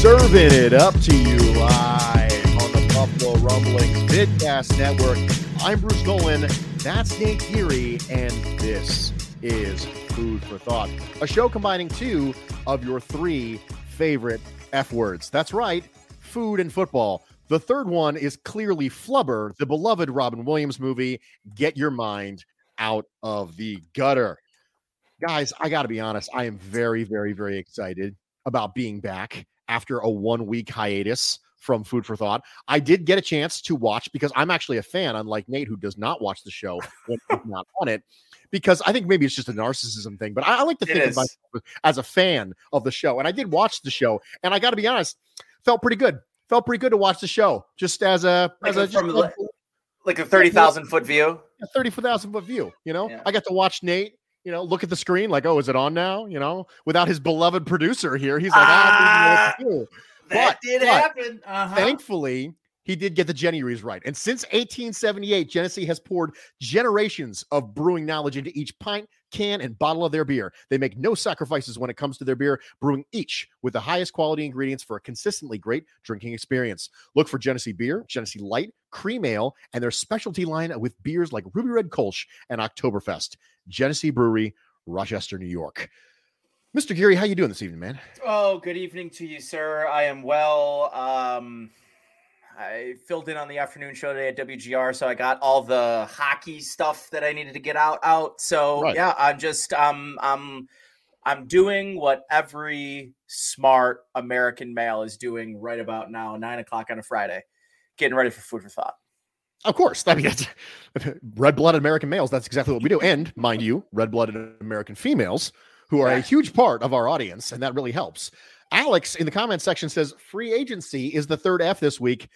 Serving it up to you live on the Buffalo Rumblings Vidcast Network. I'm Bruce Nolan. That's Nate Geary, and this is Food for Thought, a show combining two of your three favorite F words. That's right, food and football. The third one is clearly Flubber, the beloved Robin Williams movie. Get your mind out of the gutter. Guys, I got to be honest. I am very, very, very excited about being back after a one week hiatus from Food for Thought. I did get a chance to watch because I'm actually a fan, unlike Nate, who does not watch the show when he's not on it. Because I think maybe it's just a narcissism thing, but I, I like to It think of myself as a fan of the show. And I did watch the show, and I got to be honest, felt pretty good. Felt pretty good to watch the show, just as a Like as a, from a- like a thirty thousand foot view. a 30,000 foot view. You know, Yeah. I got to watch Nate, you know, look at the screen like, oh, is it on now? You know, without his beloved producer here. He's like, ah, I don't even know what to do. That But- did but happen. Uh-huh. Thankfully, he did get the Genuries right. And since 1878, Genesee has poured generations of brewing knowledge into each pint, can, and bottle of their beer. They make no sacrifices when it comes to their beer, brewing each with the highest quality ingredients for a consistently great drinking experience. Look for Genesee Beer, Genesee Light, Cream Ale, and their specialty line with beers like Ruby Red Kolsch and Oktoberfest. Genesee Brewery, Rochester, New York. Mr. Geary, how you doing this evening, man? Oh, good evening to you, sir. I am well. Um, I filled in on the afternoon show today at WGR, so I got all the hockey stuff that I needed to get out out. So Right. yeah, I'm just um I'm I'm doing what every smart American male is doing right about now, nine o'clock on a Friday, getting ready for food for thought. Of course. I mean, that's red blooded American males. That's exactly what we do. And mind you, red blooded American females who are a huge part of our audience. And that really helps. Alex in the comment section says free agency is the third F this week.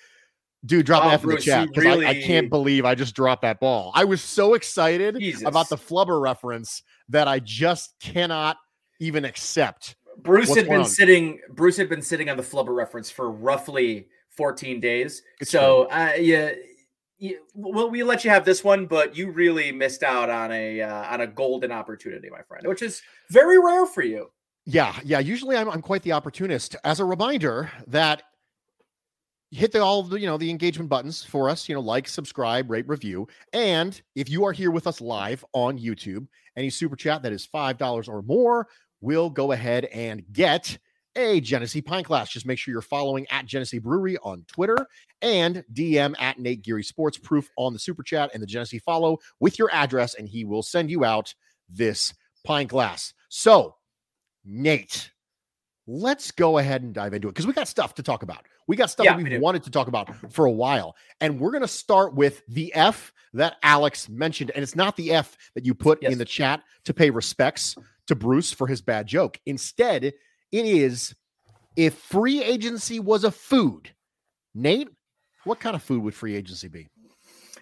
Dude, drop Oh, F in the chat because I, I can't believe I just dropped that ball. I was so excited Jesus. about the flubber reference that I just cannot even accept. Bruce had been on? sitting. Bruce had been sitting on the flubber reference for roughly 14 days. It's so, uh, yeah, yeah, well, we let you have this one, but you really missed out on a uh, on a golden opportunity, my friend, which is very rare for you. Yeah, yeah. Usually I'm, I'm quite the opportunist. As a reminder that hit the all the you know the engagement buttons for us, you know, like, subscribe, rate, review. And if you are here with us live on YouTube, any super chat that is five dollars or more will go ahead and get a Genesee pine Glass. Just make sure you're following at Genesee Brewery on Twitter and DM at Nate Geary Sports Proof on the super chat and the Genesee follow with your address, and he will send you out this pine glass. So, Nate, let's go ahead and dive into it because we got stuff to talk about. We got stuff Yeah, that we wanted to talk about for a while. And we're going to start with the F that Alex mentioned. And it's not the F that you put Yes. in the chat to pay respects to Bruce for his bad joke. Instead, it is if free agency was a food. Nate, what kind of food would free agency be?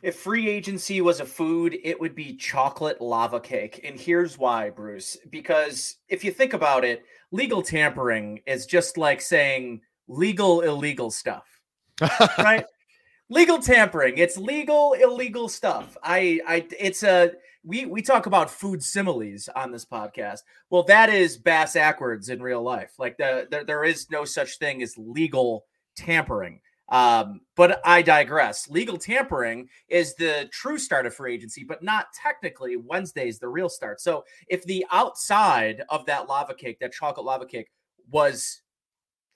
If free agency was a food, it would be chocolate lava cake. And here's why, Bruce. Because if you think about it, legal tampering is just like saying legal illegal stuff, right? legal tampering, it's legal illegal stuff. I I it's a we we talk about food similes on this podcast. Well, that is bass backwards in real life. Like the, the there is no such thing as legal tampering. Um, but I digress. Legal tampering is the true start of free agency, but not technically. Wednesday's the real start. So if the outside of that lava cake, that chocolate lava cake, was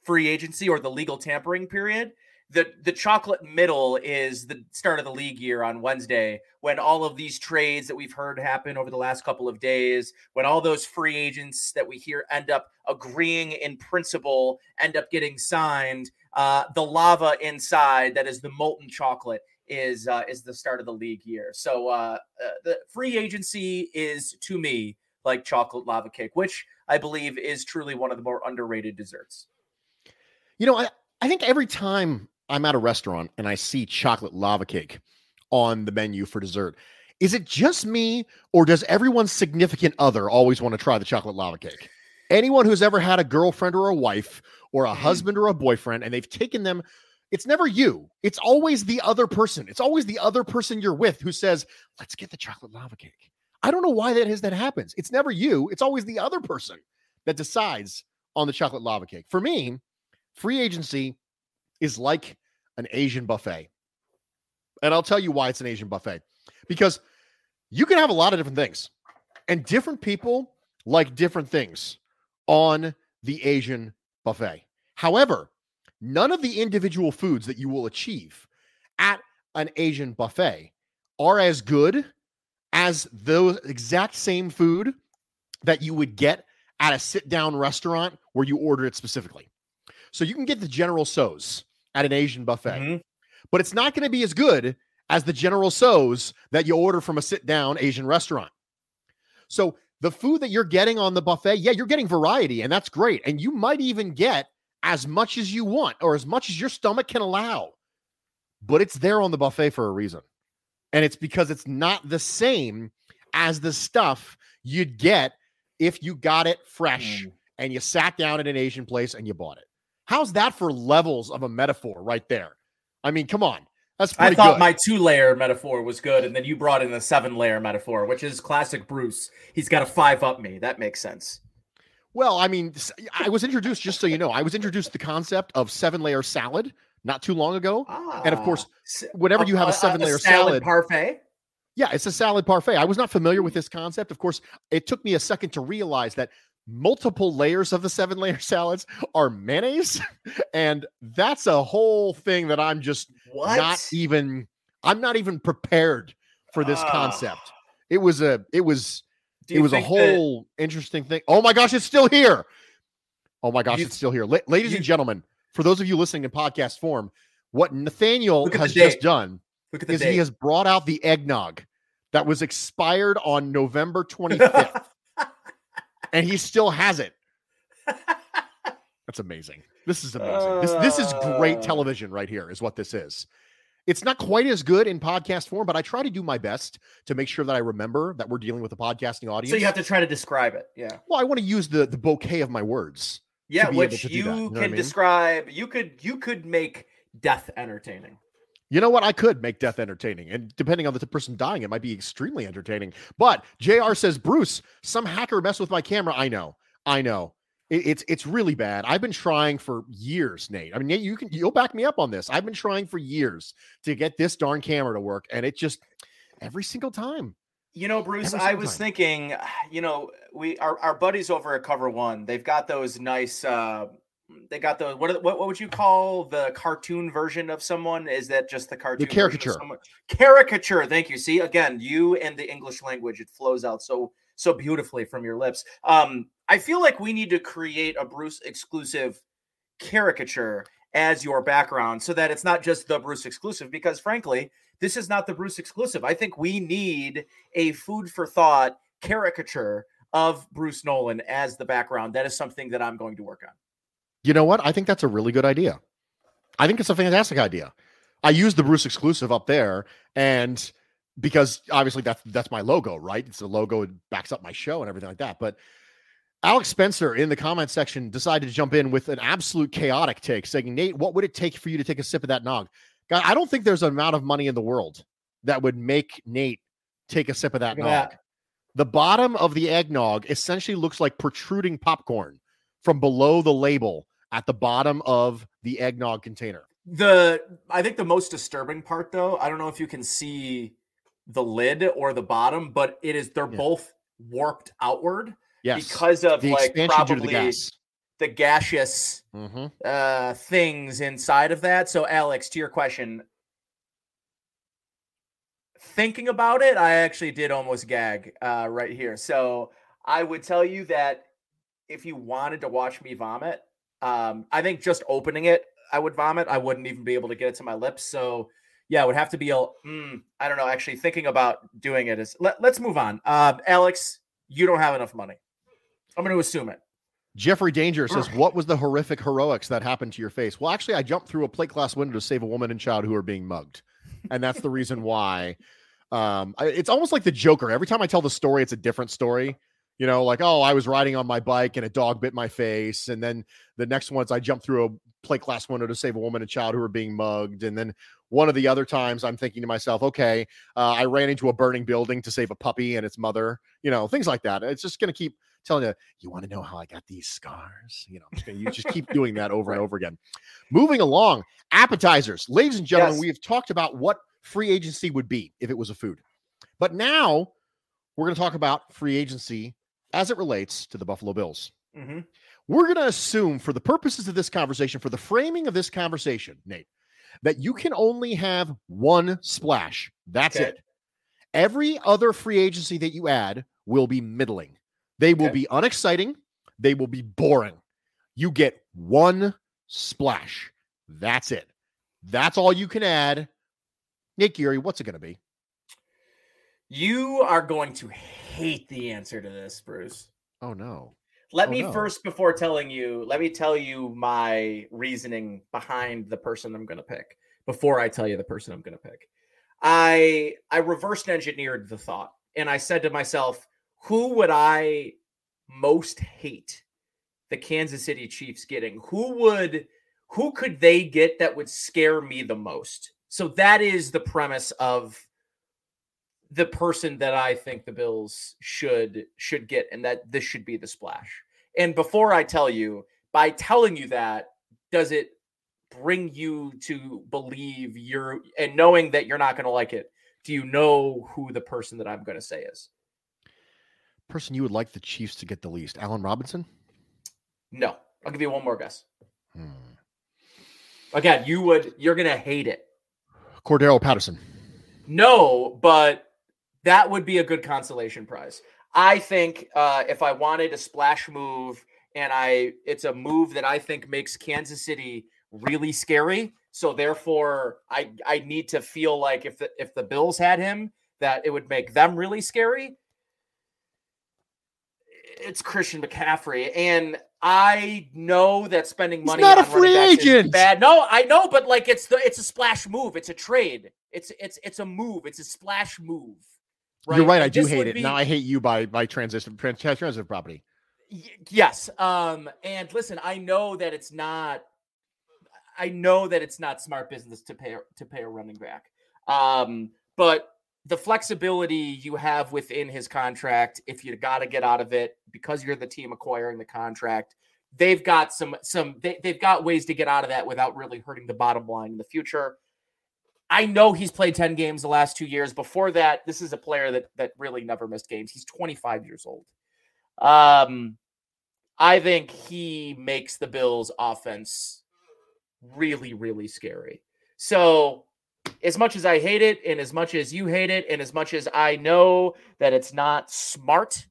free agency or the legal tampering period, the the chocolate middle is the start of the league year on Wednesday when all of these trades that we've heard happen over the last couple of days, when all those free agents that we hear end up agreeing in principle, end up getting signed. Uh, the lava inside that is the molten chocolate is uh, is the start of the league year. So uh, uh, the free agency is to me like chocolate lava cake, which I believe is truly one of the more underrated desserts. You know, I, I think every time I'm at a restaurant and I see chocolate lava cake on the menu for dessert, is it just me or does everyone's significant other always want to try the chocolate lava cake? Anyone who's ever had a girlfriend or a wife or a Mhm. husband or a boyfriend and they've taken them, it's never you. It's always the other person. It's always the other person you're with who says, let's get the chocolate lava cake. I don't know why that is that happens. It's never you. It's always the other person that decides on the chocolate lava cake. For me, free agency is like an Asian buffet. And I'll tell you why it's an Asian buffet. Because you can have a lot of different things, and different people like different things on the Asian buffet. However, none of the individual foods that you will achieve at an Asian buffet are as good as the exact same food that you would get at a sit down restaurant where you order it specifically. So you can get the General Tso's at an Asian buffet, Mhm. but it's not going to be as good as the General Tso's that you order from a sit down Asian restaurant. So the food that you're getting on the buffet, yeah, you're getting variety, and that's great. And you might even get as much as you want or as much as your stomach can allow, but it's there on the buffet for a reason. And it's because it's not the same as the stuff you'd get if you got it fresh Mm. and you sat down at an Asian place and you bought it. How's that for levels of a metaphor right there? I mean, come on. That's I thought good. my two layer metaphor was good, and then you brought in the seven layer metaphor, which is classic Bruce. He's got a five up me. That makes sense. Well, I mean, I was introduced, just so you know, I was introduced to the concept of seven layer salad not too long ago. And of course, Ah, s- Whenever you have a seven layer salad, parfait. yeah, it's a salad parfait. I was not familiar with this concept. Of course, it took me a second to realize that multiple layers of the seven layer salads are mayonnaise. And that's a whole thing that I'm just What? not even, I'm not even prepared for this Ah. concept. It was a, it was, it was a think that- whole interesting thing. Oh my gosh, it's still here. Oh my gosh, You- it's still here. La- ladies you- and gentlemen, for those of you listening in podcast form, what Nathaniel Look at the has just done Look at the is date. he has brought out the eggnog that was expired on November 25th, and he still has it. That's amazing. This is amazing. This this is great Uh. television right here, is what this is. It's not quite as good in podcast form, but I try to do my best to make sure that I remember that we're dealing with a podcasting audience. so you have to try to describe it. Yeah. well, I want to use the the bouquet of my words. Yeah, which you you know can I mean? describe. You could you could make death entertaining. You know what? I could make death entertaining, and depending on the person dying, it might be extremely entertaining. But Jr. says, Bruce, some hacker messed with my camera. I know, I know. It- it's it's really bad. I've been trying for years, Nate. I mean, Nate, you can you'll back me up on this. I've been trying for years to get this darn camera to work, and it just every single time. You know, Bruce, I was time. thinking, you know, we our, our buddies over at Cover One, they've got those nice uh they got those what the- what, what would you call the cartoon version of someone? Is that just the cartoon of caricature. Caricature, thank you. See, again, you and the English language, it flows out so so beautifully from your lips. Um, I feel like we need to create a Bruce exclusive caricature as your background so that it's not just the Bruce exclusive, because frankly, this is not the Bruce exclusive. I think we need a food for thought caricature of Bruce Nolan as the background. That is something that I'm going to work on. You know what? I think that's a really good idea. I think it's a fantastic idea. I use the Bruce exclusive up there, and because obviously that's that's my logo, right? It's the logo, it backs up my show and everything like that. But Alex Spencer in the comment section decided to jump in with an absolute chaotic take, saying, Nate, what would it take for you to take a sip of that nog? God, I don't think there's an amount of money in the world that would make Nate take a sip of that nog. That. The bottom of the eggnog essentially looks like protruding popcorn from below the label at the bottom of the eggnog container. The I think the most disturbing part though, I don't know if you can see the lid or the bottom, but it is they're yeah. both warped outward. Yes. Because of the like probably the, gas. the, gaseous mm-hmm. uh things inside of that. So Alex, to your question, thinking about it, I actually did almost gag uh right here. So I would tell you that if you wanted to watch me vomit, um, I think just opening it, I would vomit. I wouldn't even be able to get it to my lips. So yeah, it would have to be a. Mm, I don't know. Actually, thinking about doing it is. Let, us move on. Uh, Alex, you don't have enough money. I'm going to assume it. Jeffrey Danger says, "What was the horrific heroics that happened to your face?" Well, actually, I jumped through a plate glass window to save a woman and child who are being mugged, and that's the reason why. Um, I, it's almost like the Joker. Every time I tell the story, it's a different story. You know, like, oh, I was riding on my bike and a dog bit my face, and then the next ones I jumped through a plate glass window to save a woman and child who were being mugged, and then one of the other times, I'm thinking to myself, okay, uh, I ran into a burning building to save a puppy and its mother, you know, things like that. It's just going to keep telling you, you want to know how I got these scars? You know, you just keep doing that over right. and over again. Moving along, appetizers. Ladies and gentlemen, yes. we have talked about what free agency would be if it was a food. But now we're going to talk about free agency as it relates to the Buffalo Bills. Mm-hmm. We're going to assume, for the purposes of this conversation, for the framing of this conversation, Nate, that you can only have one splash. That's okay. it. Every other free agency that you add will be middling. They will okay. be unexciting. They will be boring. You get one splash. That's it. That's all you can add. Nick Geary, what's it going to be? You are going to hate the answer to this, Bruce. Oh, no. Let oh, me no. first, before telling you, let me tell you my reasoning behind the person I'm going to pick before I tell you the person I'm going to pick. I I reversed engineered the thought and I said to myself, who would I most hate the Kansas City Chiefs getting? Who would who could they get that would scare me the most? So that is the premise of the person that I think the Bills should should get, and that this should be the splash. And before I tell you, by telling you that, does it bring you to believe you're and knowing that you're not going to like it? Do you know who the person that I'm going to say is? Person you would like the Chiefs to get the least, Allen Robinson? No, I'll give you one more guess. Hmm. Again, you would you're going to hate it. Cordarrelle Patterson. No, but that would be a good consolation prize. I think uh, if I wanted a splash move and I it's a move that I think makes Kansas City really scary. So therefore, I I need to feel like if the if the Bills had him, that it would make them really scary. It's Christian McCaffrey, and I know that spending money He's not a free agent. bad. No, I know, but like it's the it's a splash move. It's a trade. It's it's it's a move. It's a splash move. Right? You're right. I do hate it. Be... Now I hate you by by transition trans, transitive property. Y- yes. Um. And listen, I know that it's not. I know that it's not smart business to pay to pay a running back. Um. But the flexibility you have within his contract, if you got to get out of it because you're the team acquiring the contract, they've got some some they, they've got ways to get out of that without really hurting the bottom line in the future. I know he's played 10 games the last two years. Before that, this is a player that that really never missed games. He's 25 years old. Um, I think he makes the Bills offense really, really scary. So, as much as I hate it, and as much as you hate it, and as much as I know that it's not smart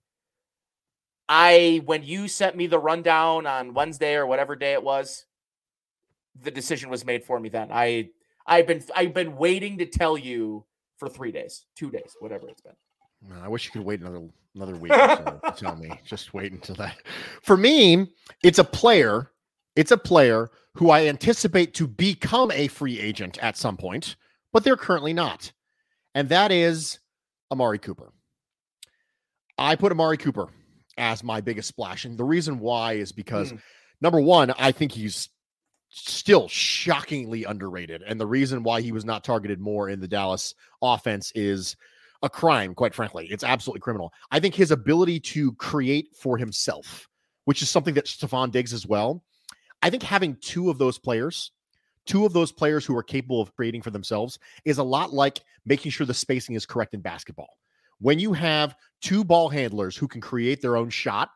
I when you sent me the rundown on Wednesday or whatever day it was, the decision was made for me then. I I've been I've been waiting to tell you for three days, two days, whatever it's been. I wish you could wait another another week to tell me. Just wait until that. For me, it's a player. It's a player who I anticipate to become a free agent at some point, but they're currently not. And that is Amari Cooper. I put Amari Cooper as my biggest splash. And the reason why is because mm. number one, I think he's still shockingly underrated. And the reason why he was not targeted more in the Dallas offense is a crime, quite frankly. It's absolutely criminal. I think his ability to create for himself, which is something that Stefon Diggs as well. I think having two of those players, two of those players who are capable of creating for themselves, is a lot like making sure the spacing is correct in basketball. When you have two ball handlers who can create their own shot,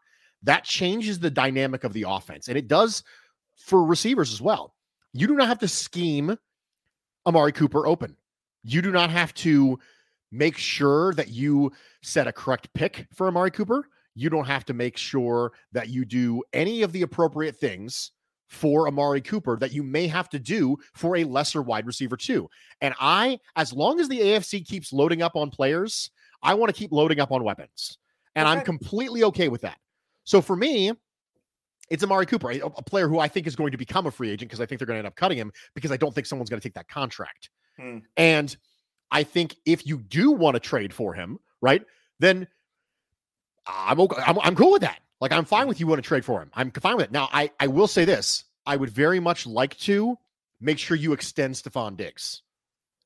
that changes the dynamic of the offense. And it does for receivers as well. You do not have to scheme Amari Cooper open. You do not have to make sure that you set a correct pick for Amari Cooper. You don't have to make sure that you do any of the appropriate things for Amari Cooper that you may have to do for a lesser wide receiver, too. And I, as long as the AFC keeps loading up on players, I want to keep loading up on weapons. And okay. I'm completely okay with that. So for me, it's Amari Cooper, a, a, player who I think is going to become a free agent because I think they're going to end up cutting him because I don't think someone's going to take that contract. Hmm. And I think if you do want to trade for him, right, then I'm okay. I'm, I'm cool with that. Like I'm fine with you want to trade for him. I'm fine with it. Now, I I will say this: I would very much like to make sure you extend Stefon Diggs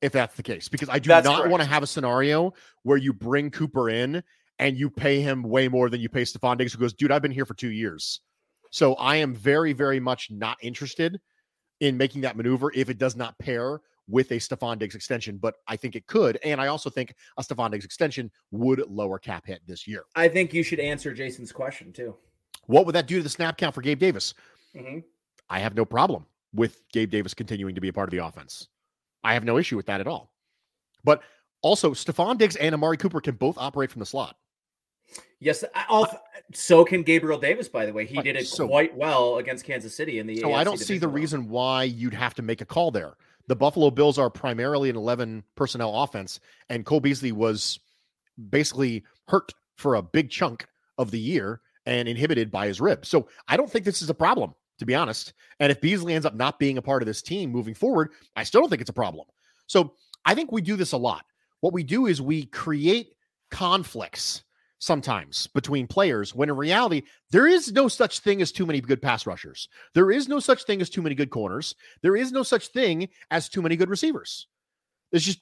if that's the case, because I do that's not want to have a scenario where you bring Cooper in and you pay him way more than you pay Stefon Diggs, who goes, dude, I've been here for two years. So I am very, very much not interested in making that maneuver if it does not pair with a Stefon Diggs extension, but I think it could. And I also think a Stefon Diggs extension would lower cap hit this year. I think you should answer Jason's question too. What would that do to the snap count for Gabe Davis? Mm-hmm. I have no problem with Gabe Davis continuing to be a part of the offense. I have no issue with that at all. But also, Stefon Diggs and Amari Cooper can both operate from the slot. Yes, also, so can Gabriel Davis. By the way, he did it so, quite well against Kansas City in the. So AFC I don't see the reason why you'd have to make a call there. The Buffalo Bills are primarily an eleven personnel offense, and Cole Beasley was basically hurt for a big chunk of the year and inhibited by his rib. So I don't think this is a problem, to be honest. And if Beasley ends up not being a part of this team moving forward, I still don't think it's a problem. So I think we do this a lot. What we do is we create conflicts sometimes between players when in reality there is no such thing as too many good pass rushers. There is no such thing as too many good corners. There is no such thing as too many good receivers. There's just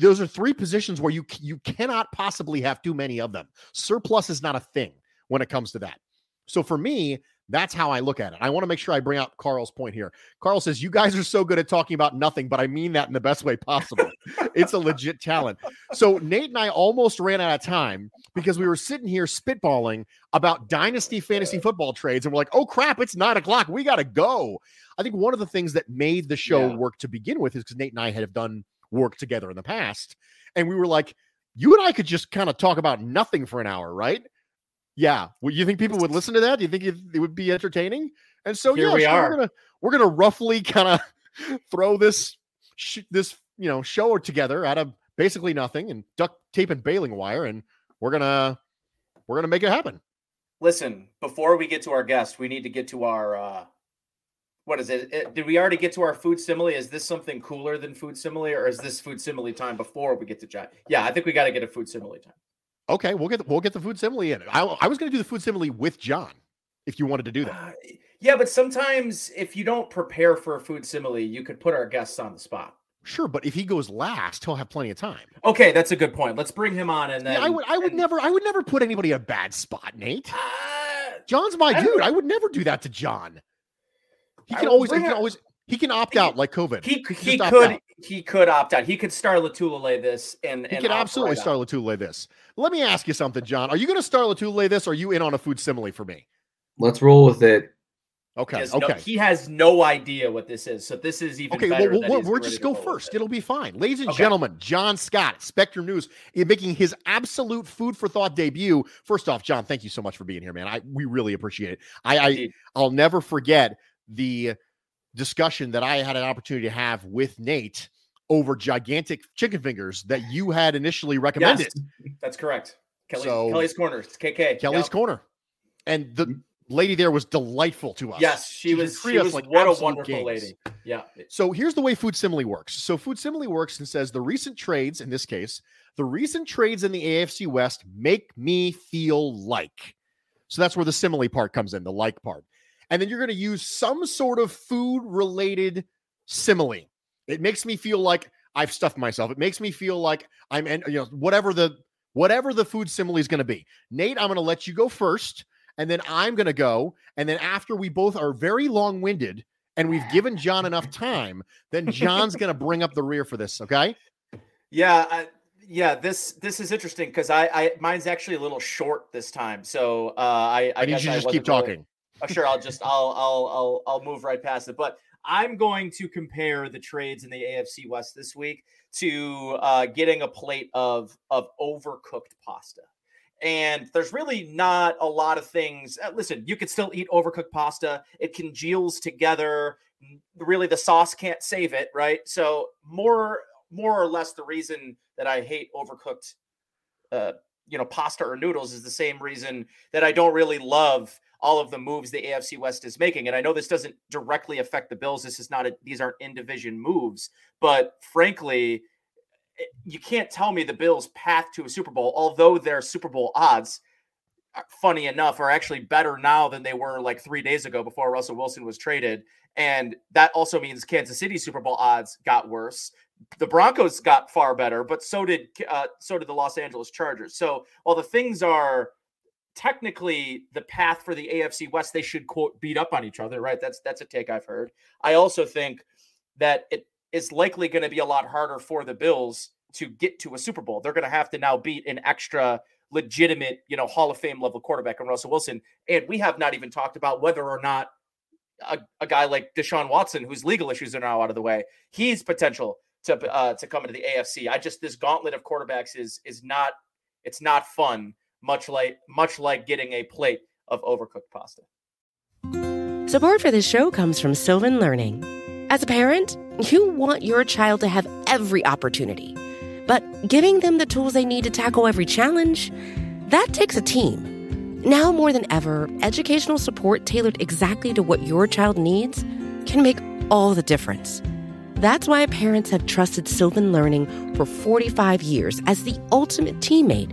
those are three positions where you you cannot possibly have too many of them. Surplus is not a thing when it comes to that. So for me that's how I look at it. I want to make sure I bring out Carl's point here. Carl says, You guys are so good at talking about nothing, but I mean that in the best way possible. it's a legit talent. So, Nate and I almost ran out of time because we were sitting here spitballing about dynasty fantasy football trades. And we're like, Oh crap, it's nine o'clock. We got to go. I think one of the things that made the show yeah. work to begin with is because Nate and I had done work together in the past. And we were like, You and I could just kind of talk about nothing for an hour, right? Yeah. Well, you think people would listen to that? Do you think it, it would be entertaining? And so Here yeah, we so are. we're gonna we're gonna roughly kind of throw this sh- this you know show together out of basically nothing and duct tape and baling wire, and we're gonna we're gonna make it happen. Listen, before we get to our guest, we need to get to our uh what is it? it? Did we already get to our food simile? Is this something cooler than food simile, or is this food simile time before we get to John? Yeah, I think we got to get a food simile time. Okay, we'll get the, we'll get the food simile in. I, I was going to do the food simile with John, if you wanted to do that. Uh, yeah, but sometimes if you don't prepare for a food simile, you could put our guests on the spot. Sure, but if he goes last, he'll have plenty of time. Okay, that's a good point. Let's bring him on, and then yeah, I would I would and, never I would never put anybody in a bad spot, Nate. Uh, John's my I dude. I would never do that to John. He can always he can always he can opt out like COVID. He he could out. he could opt out. He could star Lotulelei this and, he could absolutely right star Lotulelei this. Let me ask you something, John. Are you going to star Lotulelei this? Or are you in on a food simile for me? Let's roll with it. Okay. He okay. No, he has no idea what this is. So this is even okay. Better well, we'll, we'll just go first. It. will be fine. Ladies and okay. gentlemen, John Scott, Spectrum News, making his absolute food for thought debut. First off, John, thank you so much for being here, man. I we really appreciate it. I, I I'll never forget the discussion that I had an opportunity to have with Nate over gigantic chicken fingers that you had initially recommended. Yes, that's correct. Kelly, so, Kelly's Corner. It's KK. Kelly's yep. Corner. And the mm-hmm. lady there was delightful to us. Yes, she, she was. She was like what a wonderful games. lady. Yeah. So here's the way Food Simile works. So Food Simile works and says the recent trades, in this case, the recent trades in the AFC West make me feel like. So that's where the simile part comes in, the like part. And then you're going to use some sort of food related simile. It makes me feel like I've stuffed myself. It makes me feel like I'm, you know, whatever the whatever the food simile is going to be. Nate, I'm going to let you go first, and then I'm going to go, and then after we both are very long winded and we've given John enough time, then John's going to bring up the rear for this. Okay? Yeah. I, yeah, this this is interesting because I, I mine's actually a little short this time, so uh, I I, I need you to just keep talking. Really, oh, sure, I'll just I'll I'll I'll I'll move right past it. But I'm going to compare the trades in the AFC West this week to uh, getting a plate of of overcooked pasta. And there's really not a lot of things. Uh, listen, you could still eat overcooked pasta. It congeals together. Really, the sauce can't save it, right? So more more or less the reason that I hate overcooked uh, you know, pasta or noodles is the same reason that I don't really love all of the moves the AFC West is making. And I know this doesn't directly affect the Bills. This is not a, these aren't in division moves, but frankly, eh, you can't tell me the Bills' path to a Super Bowl, although their Super Bowl odds, uh, funny enough, are actually better now than they were like three days ago before Russell Wilson was traded. And that also means Kansas City Super Bowl odds got worse. The Broncos got far better, but so did uh, so did the Los Angeles Chargers. So while the things are technically the path for the AFC West, they should quote beat up on each other, right? That's that's a take I've heard. I also think that it is likely going to be a lot harder for the Bills to get to a Super Bowl. They're going to have to now beat an extra legitimate, you know, Hall of Fame level quarterback in Russell Wilson. And we have not even talked about whether or not a, a guy like Deshaun Watson, whose legal issues are now out of the way, he's potential to uh, to come into the AFC. I just this gauntlet of quarterbacks is is not it's not fun much like much like getting a plate of overcooked pasta. Support for this show comes from Sylvan Learning. As a parent, you want your child to have every opportunity, but giving them the tools they need to tackle every challenge, that takes a team. Now more than ever, educational support tailored exactly to what your child needs can make all the difference. That's why parents have trusted Sylvan Learning for 45 years as the ultimate teammate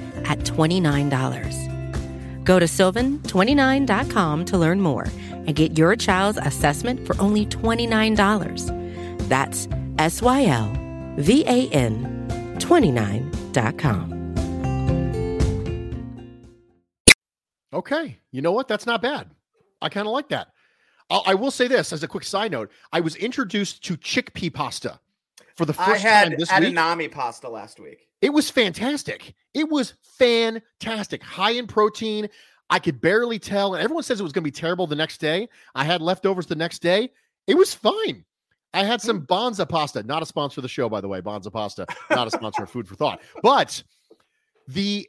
at $29. Go to sylvan29.com to learn more and get your child's assessment for only $29. That's S Y L V A N 29.com. Okay. You know what? That's not bad. I kind of like that. I'll, I will say this as a quick side note I was introduced to chickpea pasta for the first I had time this edamame week. pasta last week. It was fantastic. It was fantastic. High in protein. I could barely tell. And everyone says it was going to be terrible the next day. I had leftovers the next day. It was fine. I had some hmm. Banza pasta, not a sponsor of the show, by the way. Banza pasta, not a sponsor of Food for Thought. But the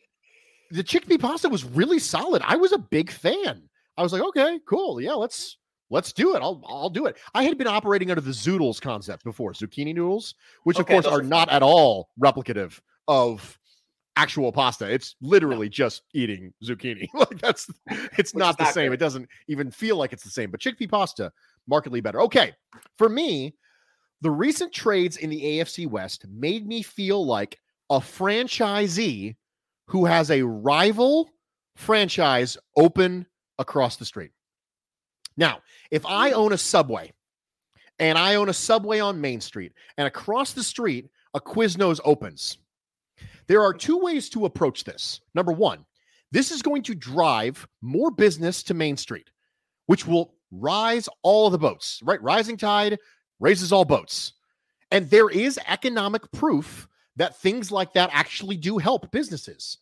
the chickpea pasta was really solid. I was a big fan. I was like, okay, cool. Yeah, let's let's do it. I'll I'll do it. I had been operating under the zoodles concept before, zucchini noodles, which okay, of course are, not at all replicative of actual pasta. It's literally just eating zucchini. like that's it's not the same. Good. It doesn't even feel like it's the same. But chickpea pasta, markedly better. Okay. For me, the recent trades in the AFC West made me feel like a franchisee who has a rival franchise open across the street. Now, if I mm. own a subway and I own a subway on Main Street and across the street a Quiznos opens, there are two ways to approach this. Number one, this is going to drive more business to Main Street, which will rise all the boats, right? Rising tide raises all boats. And there is economic proof that things like that actually do help businesses.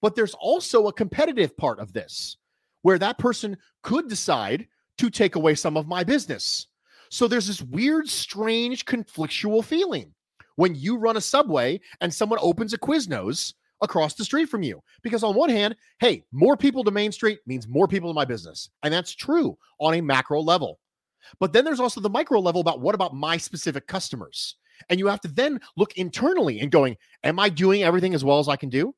But there's also a competitive part of this where that person could decide to take away some of my business. So there's this weird, strange, conflictual feeling when you run a subway and someone opens a Quiznos across the street from you. Because on one hand, hey, more people to Main Street means more people to my business. And that's true on a macro level. But then there's also the micro level about what about my specific customers? And you have to then look internally and going, am I doing everything as well as I can do?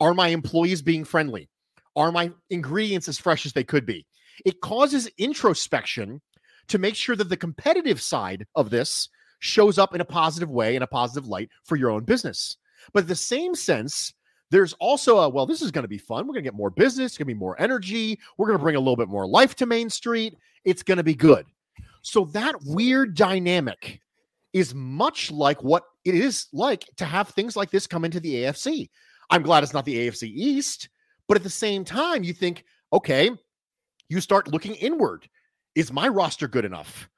Are my employees being friendly? Are my ingredients as fresh as they could be? It causes introspection to make sure that the competitive side of this shows up in a positive way, in a positive light for your own business. But the same sense, there's also a well, this is going to be fun. We're going to get more business, it's going to be more energy. We're going to bring a little bit more life to Main Street. It's going to be good. So that weird dynamic is much like what it is like to have things like this come into the AFC. I'm glad it's not the AFC East, but at the same time, you think, okay, you start looking inward. Is my roster good enough?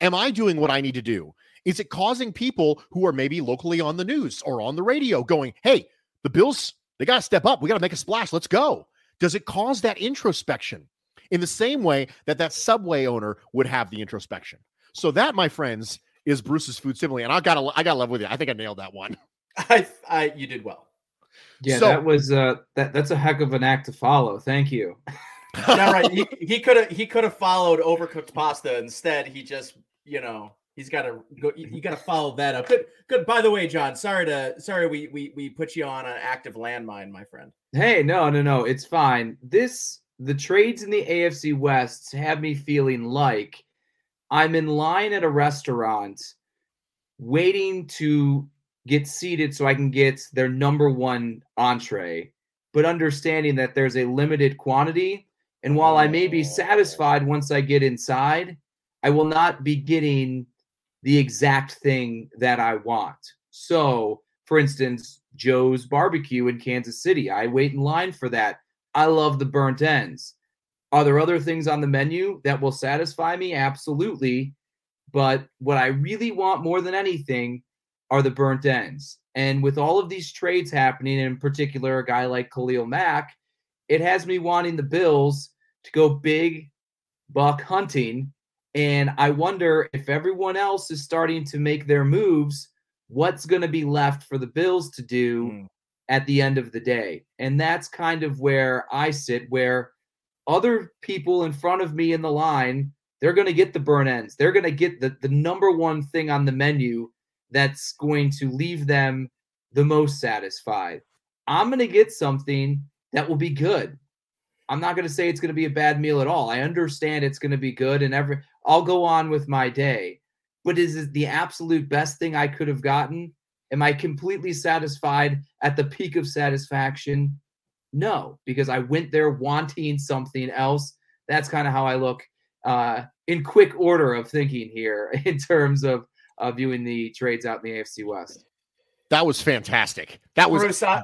Am I doing what I need to do? Is it causing people who are maybe locally on the news or on the radio going, hey, the Bills, they got to step up. We got to make a splash. Let's go. Does it cause that introspection in the same way that that subway owner would have the introspection? So that, my friends, is Bruce's food simile. And I got to, I got to love with you. I think I nailed that one. I, I, you did well. Yeah, so, that was uh that that's a heck of an act to follow. Thank you. yeah, right. He could have he could have followed overcooked pasta. Instead, he just you know he's got to go. Got to follow that up. Good, good. By the way, John, sorry to sorry we we we put you on an active landmine, my friend. Hey, no, no, no, it's fine. This the trades in the AFC West have me feeling like I'm in line at a restaurant, waiting to get seated so I can get their number one entree, but understanding that there's a limited quantity. And while I may be satisfied once I get inside, I will not be getting the exact thing that I want. So, for instance, Joe's barbecue in Kansas City, I wait in line for that. I love the burnt ends. Are there other things on the menu that will satisfy me? Absolutely. But what I really want more than anything are the burnt ends. And with all of these trades happening, in particular, a guy like Khalil Mack, it has me wanting the Bills to go big buck hunting. And I wonder if everyone else is starting to make their moves, what's going to be left for the Bills to do mm. at the end of the day? And that's kind of where I sit, where other people in front of me in the line, they're going to get the burn ends. They're going to get the, the number one thing on the menu that's going to leave them the most satisfied. I'm going to get something that will be good. I'm not going to say it's going to be a bad meal at all. I understand it's going to be good and every I'll go on with my day. But is it the absolute best thing I could have gotten? Am I completely satisfied at the peak of satisfaction? No, because I went there wanting something else. That's kind of how I look uh, in quick order of thinking here in terms of uh, viewing the trades out in the AFC West. That was fantastic. That was Bruce, I,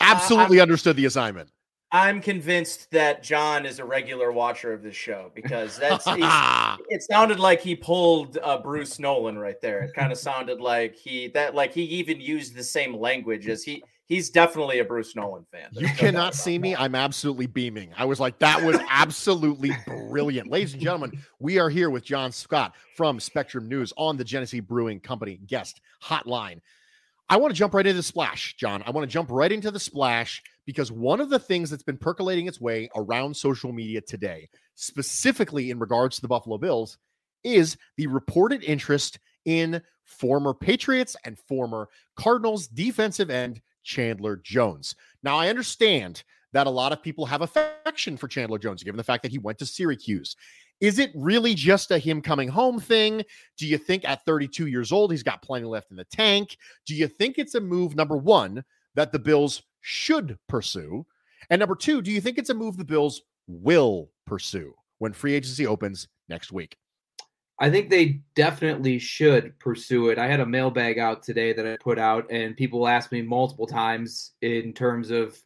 absolutely uh, understood the assignment. I'm convinced that John is a regular watcher of this show because that's it sounded like he pulled uh, Bruce Nolan right there. It kind of sounded like he that like he even used the same language as he he's definitely a Bruce Nolan fan. You cannot see me. I'm absolutely beaming. I was like, that was absolutely brilliant. Ladies and gentlemen, we are here with John Scott from Spectrum News on the Genesee Brewing Company guest hotline. I want to jump right into the splash, John. I want to jump right into the splash because one of the things that's been percolating its way around social media today, specifically in regards to the Buffalo Bills, is the reported interest in former Patriots and former Cardinals defensive end Chandler Jones. Now, I understand that a lot of people have affection for Chandler Jones, given the fact that he went to Syracuse. Is it really just a him coming home thing? Do you think at 32 years old, he's got plenty left in the tank? Do you think it's a move, number one, that the Bills should pursue? And number two, do you think it's a move the Bills will pursue when free agency opens next week. I think they definitely should pursue it. I had a mailbag out today that I put out, and people asked me multiple times in terms of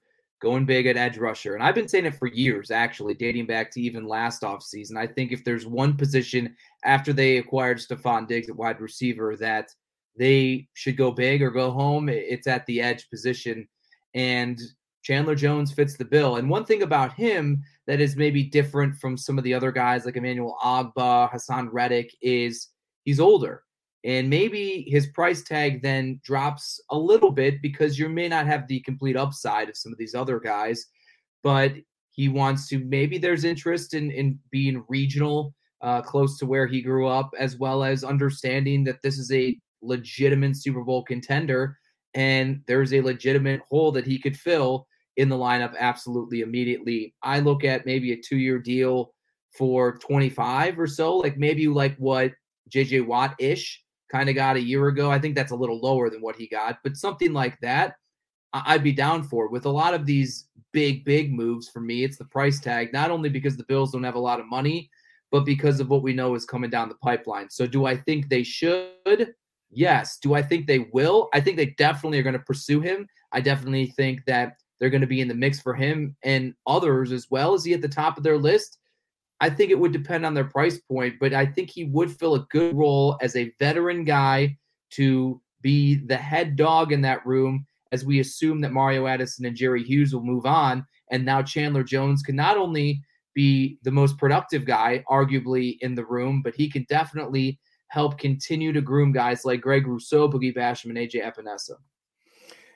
going big at edge rusher. And I've been saying it for years, actually, dating back to even last offseason. I think if there's one position after they acquired Stefon Diggs at wide receiver that they should go big or go home, it's at the edge position. And Chandler Jones fits the bill. And one thing about him that is maybe different from some of the other guys like Emmanuel Ogbah, Haason Reddick is he's older. And maybe his price tag then drops a little bit because you may not have the complete upside of some of these other guys, but he wants to maybe there's interest in in being regional, uh, close to where he grew up, as well as understanding that this is a legitimate Super Bowl contender and there's a legitimate hole that he could fill in the lineup absolutely immediately. I look at maybe a two year deal for 25 or so, like maybe like what JJ Watt ish kind of got a year ago. I think that's a little lower than what he got, but something like that, I'd be down for. With a lot of these big, big moves for me, it's the price tag, not only because the Bills don't have a lot of money, but because of what we know is coming down the pipeline. So, do I think they should? Yes. Do I think they will? I think they definitely are going to pursue him. I definitely think that they're going to be in the mix for him and others as well. Is he at the top of their list? I think it would depend on their price point, but I think he would fill a good role as a veteran guy to be the head dog in that room as we assume that Mario Addison and Jerry Hughes will move on. And now Chandler Jones can not only be the most productive guy, arguably, in the room, but he can definitely help continue to groom guys like Greg Rousseau, Boogie Basham, and AJ Epenesa.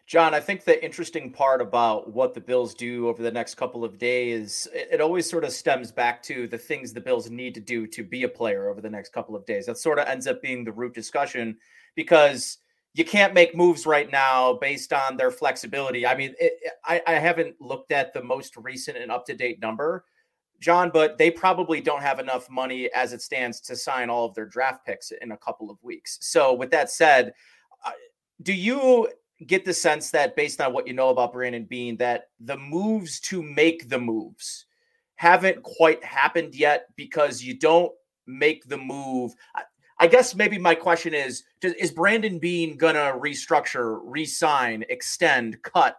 John, I think the interesting part about what the Bills do over the next couple of days, it, always sort of stems back to the things the Bills need to do to be a player over the next couple of days. That sort of ends up being the root discussion because you can't make moves right now based on their flexibility. I mean, it, I, I haven't looked at the most recent and up to date number, John, but they probably don't have enough money as it stands to sign all of their draft picks in a couple of weeks. So, with that said, do you get the sense that based on what you know about Brandon Beane, that the moves to make the moves haven't quite happened yet because you don't make the move. I, guess maybe my question is: Is Brandon Beane gonna restructure, resign, extend, cut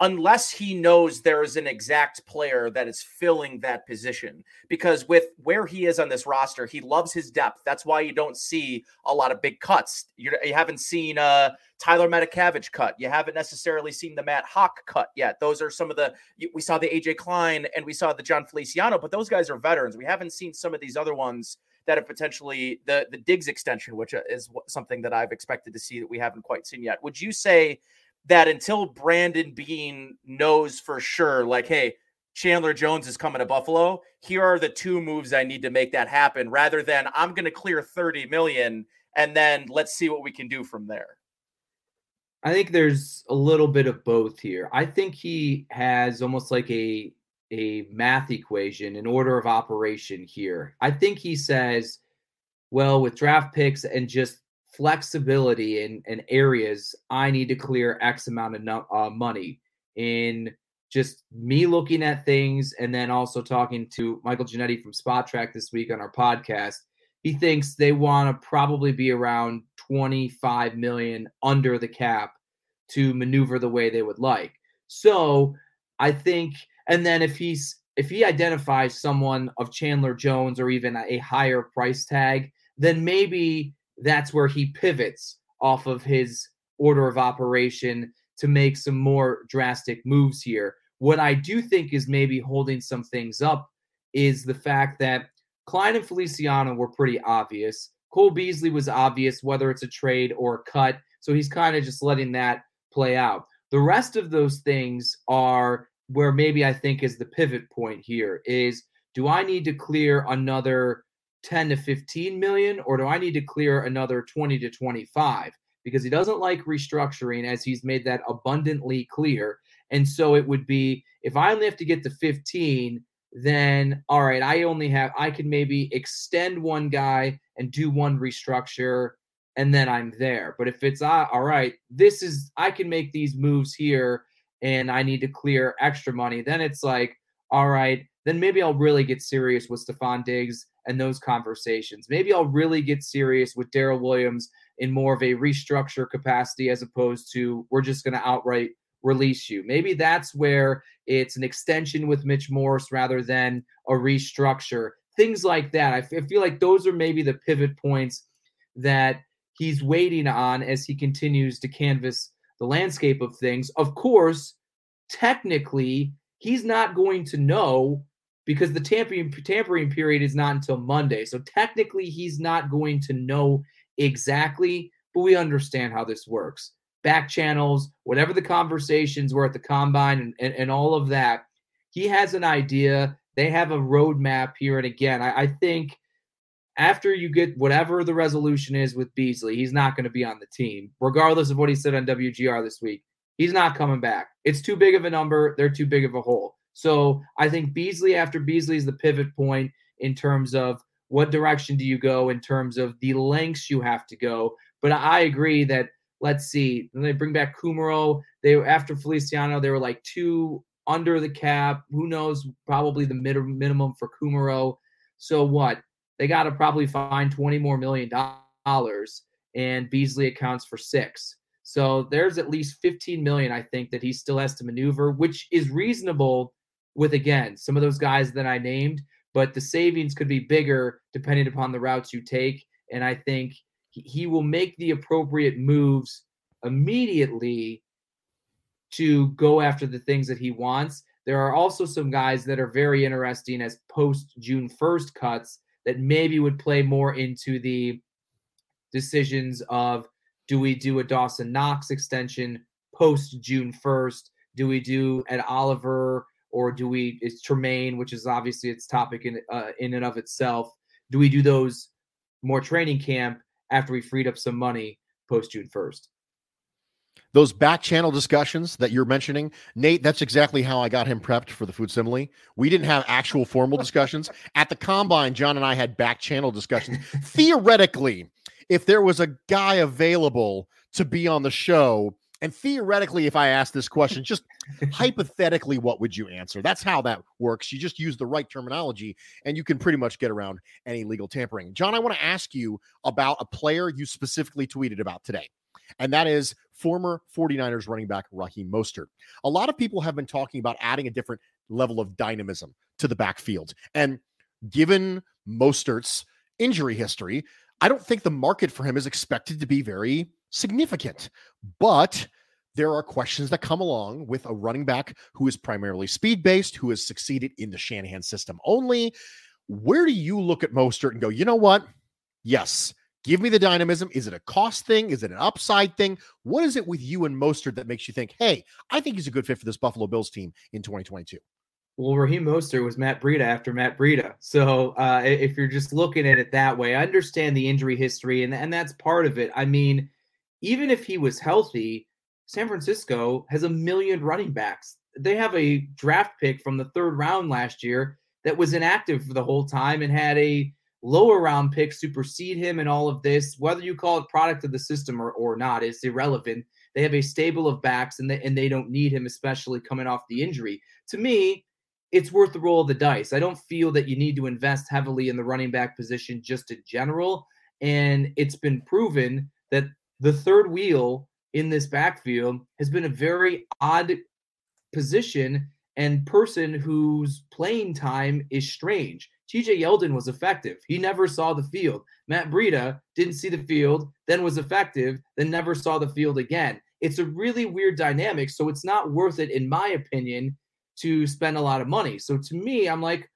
unless he knows there is an exact player that is filling that position. Because with where he is on this roster, he loves his depth. That's why you don't see a lot of big cuts. You're, you have not seen Tyler Matakevich cut. You haven't necessarily seen the Matt Haack cut yet. Those are some of the we saw the AJ Klein and we saw the John Feliciano, but those guys are veterans. We haven't seen some of these other ones that have potentially the the Diggs extension, which is something that I've expected to see that we haven't quite seen yet. Would you say? That until Brandon Beane knows for sure, like, hey, Chandler Jones is coming to Buffalo. Here are the two moves I need to make that happen, rather than I'm going to clear 30 million and then let's see what we can do from there. I think there's a little bit of both here. I think he has almost like a a math equation, an order of operation here. I think he says, well, with draft picks and just flexibility in, in areas I need to clear X amount of no, uh, money in just me looking at things and then also talking to Michael Ginnitti from Spotrac this week on our podcast. He thinks they want to probably be around 25 million under the cap to maneuver the way they would like. So I think, and then if he's if he identifies someone of Chandler Jones or even a higher price tag, then maybe that's where he pivots off of his order of operation to make some more drastic moves here. What I do think is maybe holding some things up is the fact that Klein and Feliciano were pretty obvious. Cole Beasley was obvious, whether it's a trade or a cut. So he's kind of just letting that play out. The rest of those things are where maybe I think is the pivot point here is do I need to clear another 10 to 15 million or do I need to clear another 20 to 25? Because he doesn't like restructuring as he's made that abundantly clear. And so it would be if I only have to get to 15, then all right, I only have I can maybe extend one guy and do one restructure and then I'm there. But if it's uh, all right, this is I can make these moves here and I need to clear extra money, then it's like all right, then maybe I'll really get serious with Stefon Diggs and those conversations. Maybe I'll really get serious with Daryl Williams in more of a restructure capacity as opposed to we're just going to outright release you. Maybe that's where it's an extension with Mitch Morse rather than a restructure. Things like that. I feel like those are maybe the pivot points that he's waiting on as he continues to canvas the landscape of things. Of course, technically, he's not going to know because the tampering tampering period is not until Monday. So technically he's not going to know exactly, but we understand how this works. Back channels, whatever the conversations were at the combine and, and, and all of that. He has an idea. They have a roadmap here. And again, I, I think after you get whatever the resolution is with Beasley, he's not going to be on the team, regardless of what he said on WGR this week. He's not coming back. It's too big of a number. They're too big of a hole. So I think Beasley after Beasley is the pivot point in terms of what direction do you go in terms of the lengths you have to go. But I agree that let's see, they bring back Kumerow. They after Feliciano, they were like two under the cap. Who knows? Probably the mid- minimum for Kumerow. So what? They got to probably find 20 more million dollars, and Beasley accounts for six. So there's at least 15 million, I think, that he still has to maneuver, which is reasonable with again some of those guys that I named, but the savings could be bigger depending upon the routes you take. And I think he will make the appropriate moves immediately to go after the things that he wants. There are also some guys that are very interesting as post June 1st cuts that maybe would play more into the decisions of do we do a Dawson Knox extension post June 1st? Do we do Ed Oliver or do we it's Tremaine, which is obviously its topic in uh, in and of itself. Do we do those more training camp after we freed up some money post June first? Those back channel discussions that you're mentioning, Nate, that's exactly how I got him prepped for the food simile. We didn't have actual formal discussions. At the combine, John and I had back channel discussions. Theoretically, if there was a guy available to be on the show, and theoretically, if I ask this question, just hypothetically, what would you answer? That's how that works. You just use the right terminology and you can pretty much get around any legal tampering. John, I want to ask you about a player you specifically tweeted about today, and that is former 49ers running back Raheem Mostert. A lot of people have been talking about adding a different level of dynamism to the backfield. And given Mostert's injury history, I don't think the market for him is expected to be very significant. But there are questions that come along with a running back who is primarily speed based, who has succeeded in the Shanahan system only. Where do you look at Mostert and go, you know what? Yes, give me the dynamism. Is it a cost thing? Is it an upside thing? What is it with you and Mostert that makes you think, hey, I think he's a good fit for this Buffalo Bills team in 2022? Well, Raheem Mostert was Matt Breida after Matt Breida. So uh, if you're just looking at it that way, I understand the injury history, and, and that's part of it. I mean, even if he was healthy, San Francisco has a million running backs. They have a draft pick from the third round last year that was inactive for the whole time and had a lower round pick supersede him and all of this. Whether you call it product of the system or, or not, it's irrelevant. They have a stable of backs and they, and they don't need him, especially coming off the injury. To me, it's worth the roll of the dice. I don't feel that you need to invest heavily in the running back position just in general. And it's been proven that the third wheel in this backfield has been a very odd position and person whose playing time is strange. TJ Yeldon was effective. He never saw the field. Matt Breida didn't see the field, then was effective, then never saw the field again. It's a really weird dynamic. So it's not worth it, in my opinion, to spend a lot of money. So to me, I'm like,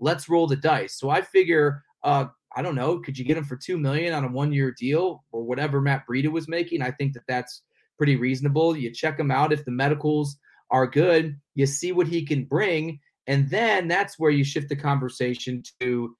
let's roll the dice. So I figure uh, I don't know, could you get him for two million on a one-year deal or whatever Matt Breida was making? I think that that's pretty reasonable. You check him out if the medicals are good, you see what he can bring, and then that's where you shift the conversation to: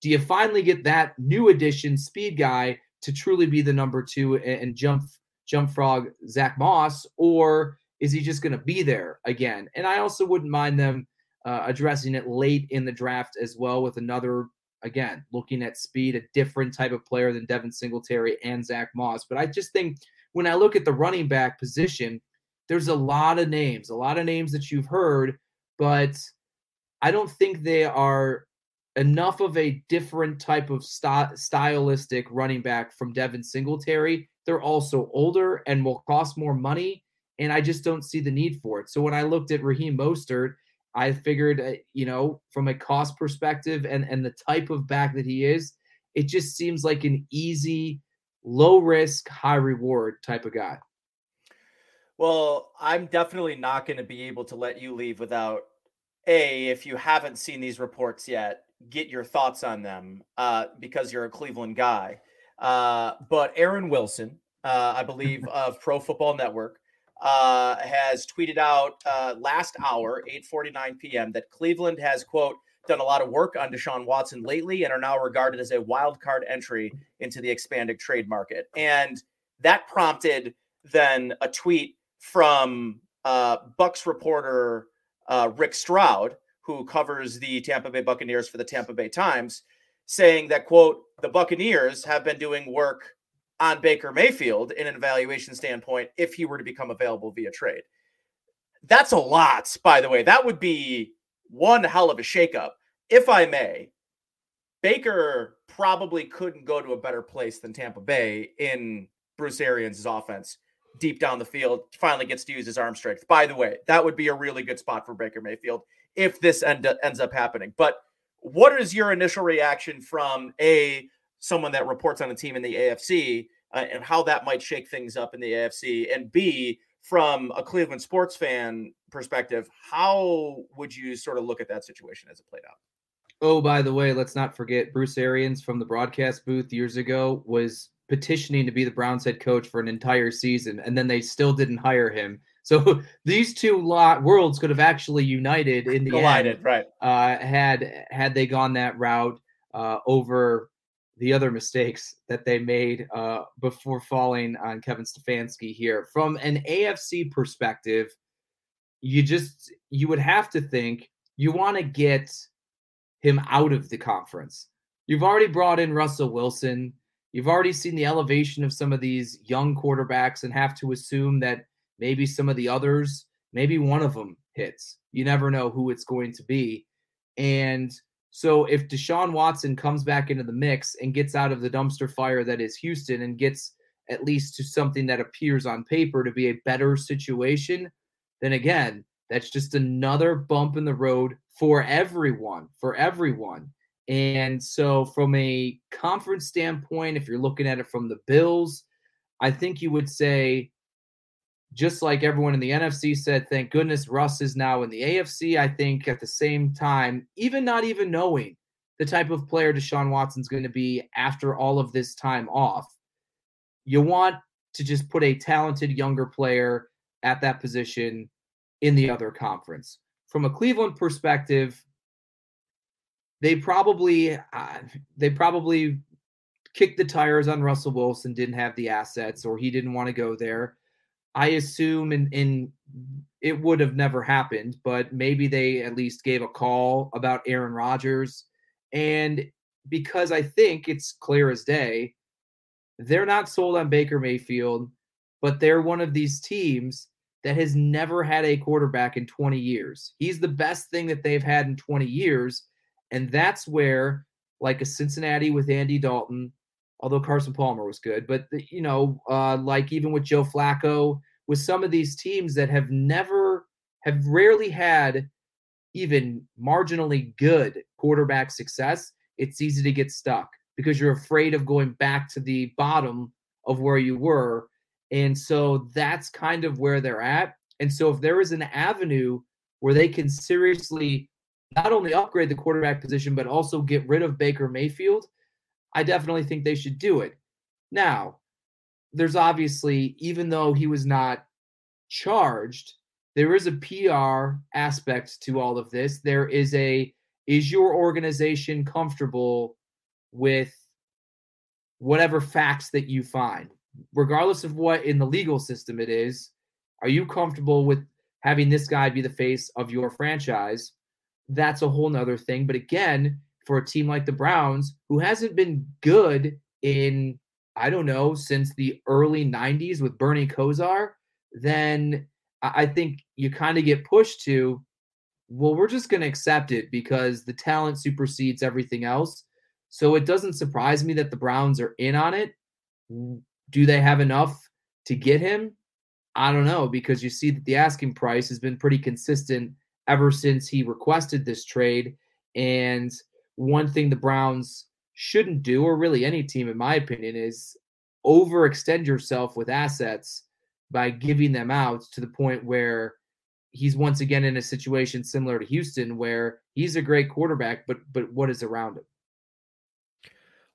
Do you finally get that new addition speed guy to truly be the number two and, jump jump frog Zach Moss, or is he just going to be there again? And I also wouldn't mind them uh, addressing it late in the draft as well with another again, looking at speed, a different type of player than Devin Singletary and Zach Moss. But I just think when I look at the running back position, there's a lot of names, a lot of names that you've heard, but I don't think they are enough of a different type of st- stylistic running back from Devin Singletary. They're also older and will cost more money, and I just don't see the need for it. So when I looked at Raheem Mostert, I figured, uh, you know, from a cost perspective and and the type of back that he is, it just seems like an easy, low risk, high reward type of guy. Well, I'm definitely not going to be able to let you leave without a if you haven't seen these reports yet, get your thoughts on them uh, because you're a Cleveland guy. Uh, but Aaron Wilson, uh, I believe, of Pro Football Network, uh, has tweeted out uh, last hour, 8:49 p.m., that Cleveland has quote done a lot of work on Deshaun Watson lately and are now regarded as a wild card entry into the expanded trade market. And that prompted then a tweet from uh, Bucs reporter uh, Rick Stroud, who covers the Tampa Bay Buccaneers for the Tampa Bay Times, saying that quote the Buccaneers have been doing work on Baker Mayfield in an evaluation standpoint if he were to become available via trade. That's a lot, by the way. That would be one hell of a shakeup. If I may, Baker probably couldn't go to a better place than Tampa Bay in Bruce Arians' offense deep down the field. Finally gets to use his arm strength. By the way, that would be a really good spot for Baker Mayfield if this end, ends up happening. But what is your initial reaction from a someone that reports on a team in the AFC uh, and how that might shake things up in the AFC, and B from a Cleveland sports fan perspective, how would you sort of look at that situation as it played out? Oh, by the way, let's not forget Bruce Arians from the broadcast booth years ago was petitioning to be the Browns head coach for an entire season, and then they still didn't hire him. So these two lot worlds could have actually united in the Collided, end, right? Uh, had had they gone that route uh, over the other mistakes that they made uh, before falling on Kevin Stefanski here. From an AFC perspective, you just you would have to think you want to get him out of the conference. You've already brought in Russell Wilson. You've already seen the elevation of some of these young quarterbacks and have to assume that maybe some of the others, maybe one of them hits. You never know who it's going to be. And so if Deshaun Watson comes back into the mix and gets out of the dumpster fire that is Houston and gets at least to something that appears on paper to be a better situation, then again, that's just another bump in the road for everyone, for everyone. And so, from a conference standpoint, if you're looking at it from the Bills, I think you would say, just like everyone in the NFC said, thank goodness Russ is now in the AFC. I think at the same time, even not even knowing the type of player Deshaun Watson's going to be after all of this time off, you want to just put a talented younger player at that position in the other conference. From a Cleveland perspective, they probably uh, they probably kicked the tires on Russell Wilson, didn't have the assets, or he didn't want to go there. I assume in in it would have never happened, but maybe they at least gave a call about Aaron Rodgers. And because I think it's clear as day, they're not sold on Baker Mayfield, but they're one of these teams that has never had a quarterback in 20 years. He's the best thing that they've had in 20 years. And that's where, like a Cincinnati with Andy Dalton, although Carson Palmer was good, but the, you know, uh, like even with Joe Flacco, with some of these teams that have never, have rarely had even marginally good quarterback success, it's easy to get stuck because you're afraid of going back to the bottom of where you were. And so that's kind of where they're at. And so if there is an avenue where they can seriously not only upgrade the quarterback position, but also get rid of Baker Mayfield, I definitely think they should do it. Now, there's obviously, even though he was not charged, there is a PR aspect to all of this. There is a, is your organization comfortable with whatever facts that you find? Regardless of what in the legal system it is, are you comfortable with having this guy be the face of your franchise? that's a whole nother thing. But again, for a team like the Browns, who hasn't been good in, I don't know, since the early 90s with Bernie Kosar, then I think you kind of get pushed to well, we're just going to accept it because the talent supersedes everything else. So it doesn't surprise me that the Browns are in on it. Do they have enough to get him? I don't know because you see that the asking price has been pretty consistent ever since he requested this trade. And one thing the Browns shouldn't do, or really any team, in my opinion, is overextend yourself with assets by giving them out to the point where he's once again in a situation similar to Houston where he's a great quarterback, but but what is around him?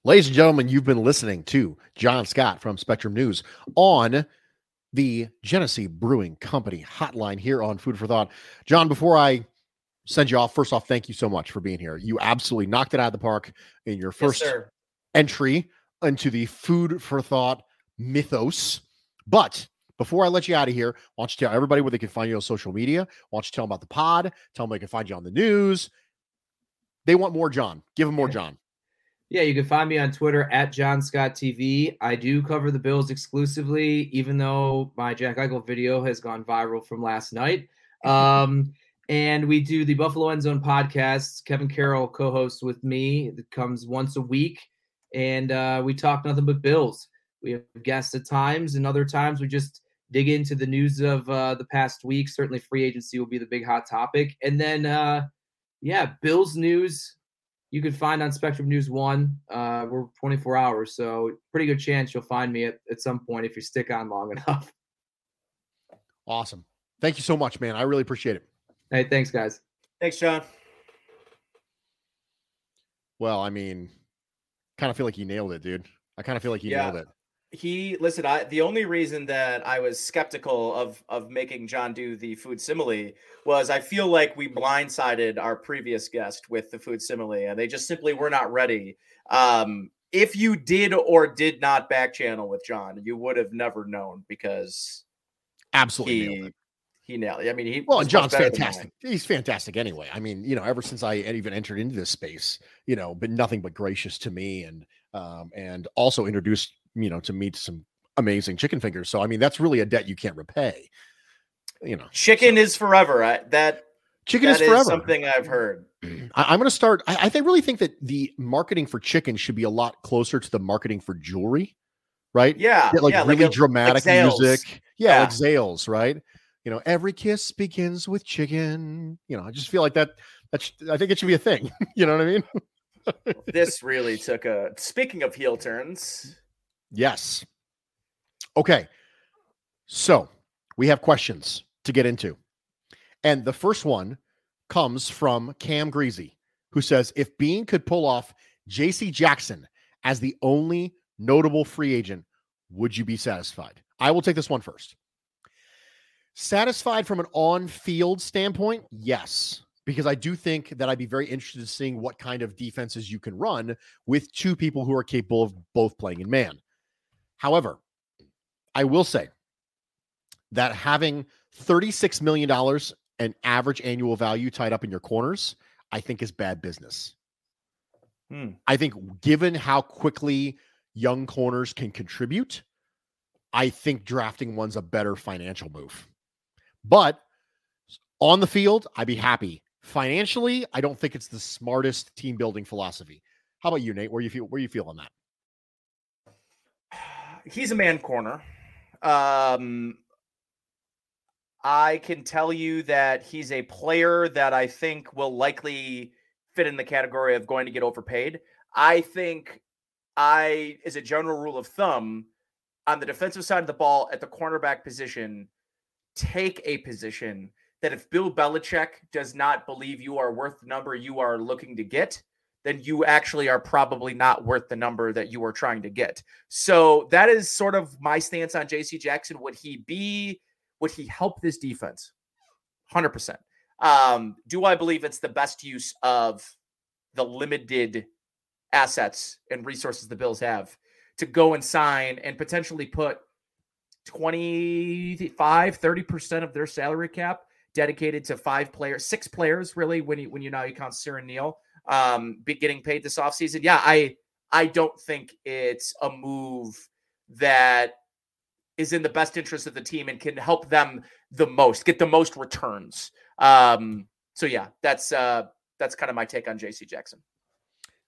Ladies and gentlemen, you've been listening to John Scott from Spectrum News on the Genesee Brewing Company hotline here on Food for Thought. John, before I send you off, first off, thank you so much for being here. You absolutely knocked it out of the park in your first yes, entry into the Food for Thought mythos. But before I let you out of here, I want you to tell everybody where they can find you on social media. I want you tell them about the pod, tell them they can find you on the news. They want more John. Give them more John. Yeah, you can find me on Twitter at John Scott TV. I do cover the Bills exclusively, even though my Jack Eichel video has gone viral from last night. Um, and we do the Buffalo End Zone podcast. Kevin Carroll co-hosts with me. It comes once a week, and uh, we talk nothing but Bills. We have guests at times, and other times we just dig into the news of uh, the past week. Certainly, free agency will be the big hot topic, and then uh, yeah, Bills news you can find on Spectrum News One. Uh, we're 24 hours, so pretty good chance you'll find me at, at some point if you stick on long enough. Awesome. Thank you so much, man. I really appreciate it. Hey, thanks, guys. Thanks, John. Well, I mean, kind of feel like you nailed it, dude. I kind of feel like you Yeah. nailed it. he listen i the only reason that i was skeptical of of making john do the food simile was i feel like we blindsided our previous guest with the food simile and they just simply were not ready um if you did or did not back channel with john you would have never known because Absolutely nailed he it. He nailed it i mean he Well, and John's better than mine. fantastic. He's fantastic anyway. I mean, you know, ever since I even entered into this space, you know, been nothing but gracious to me and um and also introduced, you know, to me to some amazing chicken fingers. So I mean, that's really a debt you can't repay. You know, chicken is forever I, that chicken that is forever. something i've heard I, am going to start. I, I think really think that the marketing for chicken should be a lot closer to the marketing for jewelry, right? yeah Get like yeah, really a- dramatic Zales. music. Yeah, Yeah. like Zales, right? You know, every kiss begins with chicken. You know, I just feel like that. That's. I think it should be a thing. you know what I mean? this really took a speaking of heel turns Yes. Okay. So we have questions to get into. And the first one comes from Cam Greasy, who says if Beane could pull off JC Jackson as the only notable free agent, would you be satisfied? I will take this one first. Satisfied from an on field standpoint? Yes. Because I do think that I'd be very interested in seeing what kind of defenses you can run with two people who are capable of both playing in man. However, I will say that having $36 million an average annual value tied up in your corners, I think is bad business. Hmm. I think given how quickly young corners can contribute, I think drafting one's a better financial move. But on the field, I'd be happy. Financially, I don't think it's the smartest team building philosophy. How about you, Nate? Where you feel where you feel on that? he's a man corner. Um, I can tell you that he's a player that I think will likely fit in the category of going to get overpaid. I think I, as a general rule of thumb, on the defensive side of the ball at the cornerback position, take a position that if Bill Belichick does not believe you are worth the number you are looking to get, then you actually are probably not worth the number that you are trying to get. So that is sort of my stance on JC Jackson. Would he be, would he help this defense? 100%. Um, do I believe it's the best use of the limited assets and resources the Bills have to go and sign and potentially put 25, 30% of their salary cap dedicated to five players, six players, really, when you when you now you count Cyril Neal um be getting paid this offseason. Yeah, I I don't think it's a move that is in the best interest of the team and can help them the most, get the most returns. Um so yeah, that's uh that's kind of my take on JC Jackson.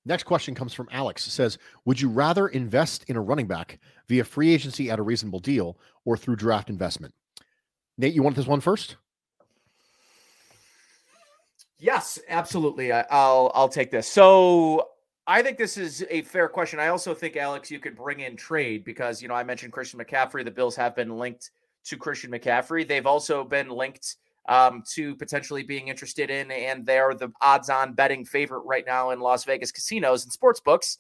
Next question comes from Alex. It says, "Would you rather invest in a running back via free agency at a reasonable deal or through draft investment?" Nate, you want this one first? Yes, absolutely. I, will I'll take this. So I think this is a fair question. I also think Alex, you could bring in trade because you know I mentioned Christian McCaffrey. The Bills have been linked to Christian McCaffrey. They've also been linked um, to potentially being interested in, and they're the odds-on betting favorite right now in Las Vegas casinos and sports books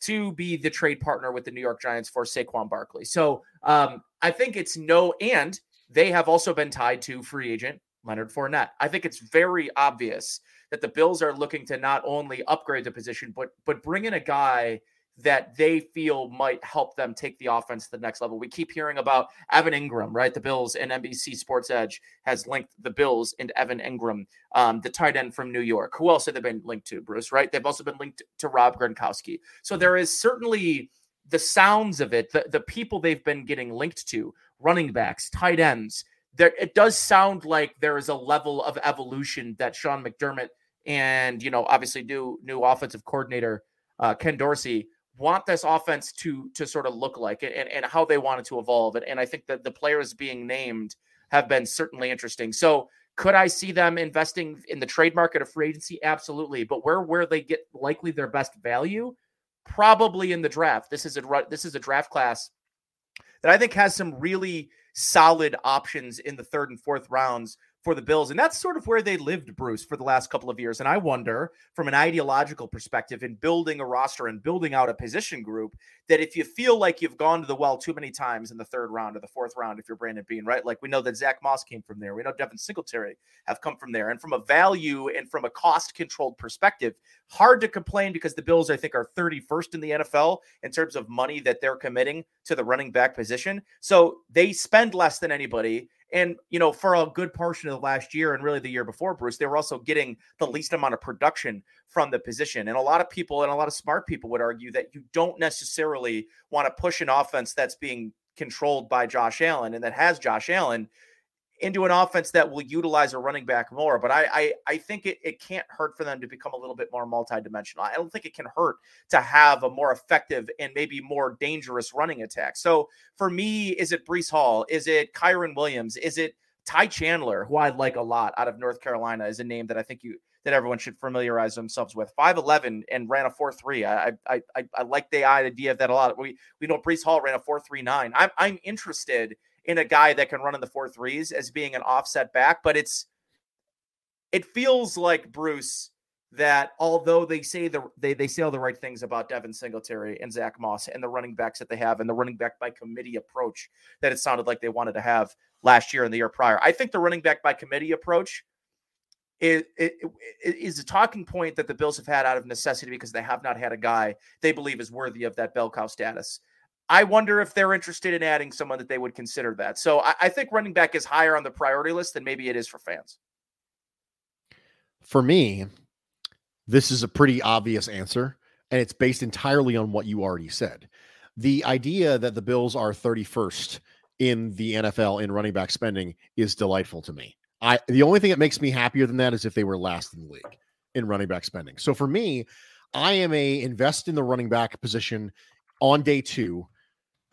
to be the trade partner with the New York Giants for Saquon Barkley. So um, I think it's no, and they have also been tied to free agent Leonard Fournette. I think it's very obvious that the Bills are looking to not only upgrade the position, but but bring in a guy that they feel might help them take the offense to the next level. We keep hearing about Evan Engram, right? The Bills and NBC Sports Edge has linked the Bills into Evan Engram, um, the tight end from New York. Who else have they been linked to, Bruce, right? They've also been linked to Rob Gronkowski. So there is certainly the sounds of it, the, the people they've been getting linked to, running backs, tight ends, there it does sound like there is a level of evolution that Sean McDermott and you know obviously new new offensive coordinator uh, Ken Dorsey want this offense to to sort of look like it and, and how they want it to evolve. And, and I think that the players being named have been certainly interesting. So could I see them investing in the trade market of free agency? Absolutely. But where where they get likely their best value? Probably in the draft. This is a this is a draft class that I think has some really solid options in the third and fourth rounds for the Bills. And that's sort of where they lived, Bruce, for the last couple of years. And I wonder, from an ideological perspective, in building a roster and building out a position group, that if you feel like you've gone to the well too many times in the third round or the fourth round, if you're Brandon Beane, right? Like we know that Zach Moss came from there. We know Devin Singletary have come from there. And from a value and from a cost controlled perspective, hard to complain because the Bills, I think, are 31st in the NFL in terms of money that they're committing to the running back position. So they spend less than anybody and, you know, for a good portion of the last year and really the year before, Bruce, they were also getting the least amount of production from the position. And a lot of people and a lot of smart people would argue that you don't necessarily want to push an offense that's being controlled by Josh Allen and that has Josh Allen into an offense that will utilize a running back more. But I I, I think it, it can't hurt for them to become a little bit more multidimensional. I don't think it can hurt to have a more effective and maybe more dangerous running attack. So for me, is it Breece Hall? Is it Kyren Williams? Is it Ty Chandler, who I like a lot out of North Carolina, is a name that I think you that everyone should familiarize themselves with. 5'11 and ran a 4-3. I I I, I like the idea of that a lot. We we know Breece Hall ran a 4-3-9. I'm I'm interested in a guy that can run in the four threes as being an offset back, but it's it feels like Bruce that although they say the they they say all the right things about Devin Singletary and Zach Moss and the running backs that they have and the running back by committee approach that it sounded like they wanted to have last year and the year prior. I think the running back by committee approach is, is a talking point that the Bills have had out of necessity because they have not had a guy they believe is worthy of that bell cow status. I wonder if they're interested in adding someone that they would consider that. So I, I, think running back is higher on the priority list than maybe it is for fans. For me, this is a pretty obvious answer, and it's based entirely on what you already said. The idea that the Bills are 31st in the NFL in running back spending is delightful to me. I the only thing that makes me happier than that is if they were last in the league in running back spending. So for me, I am a invest in the running back position on day two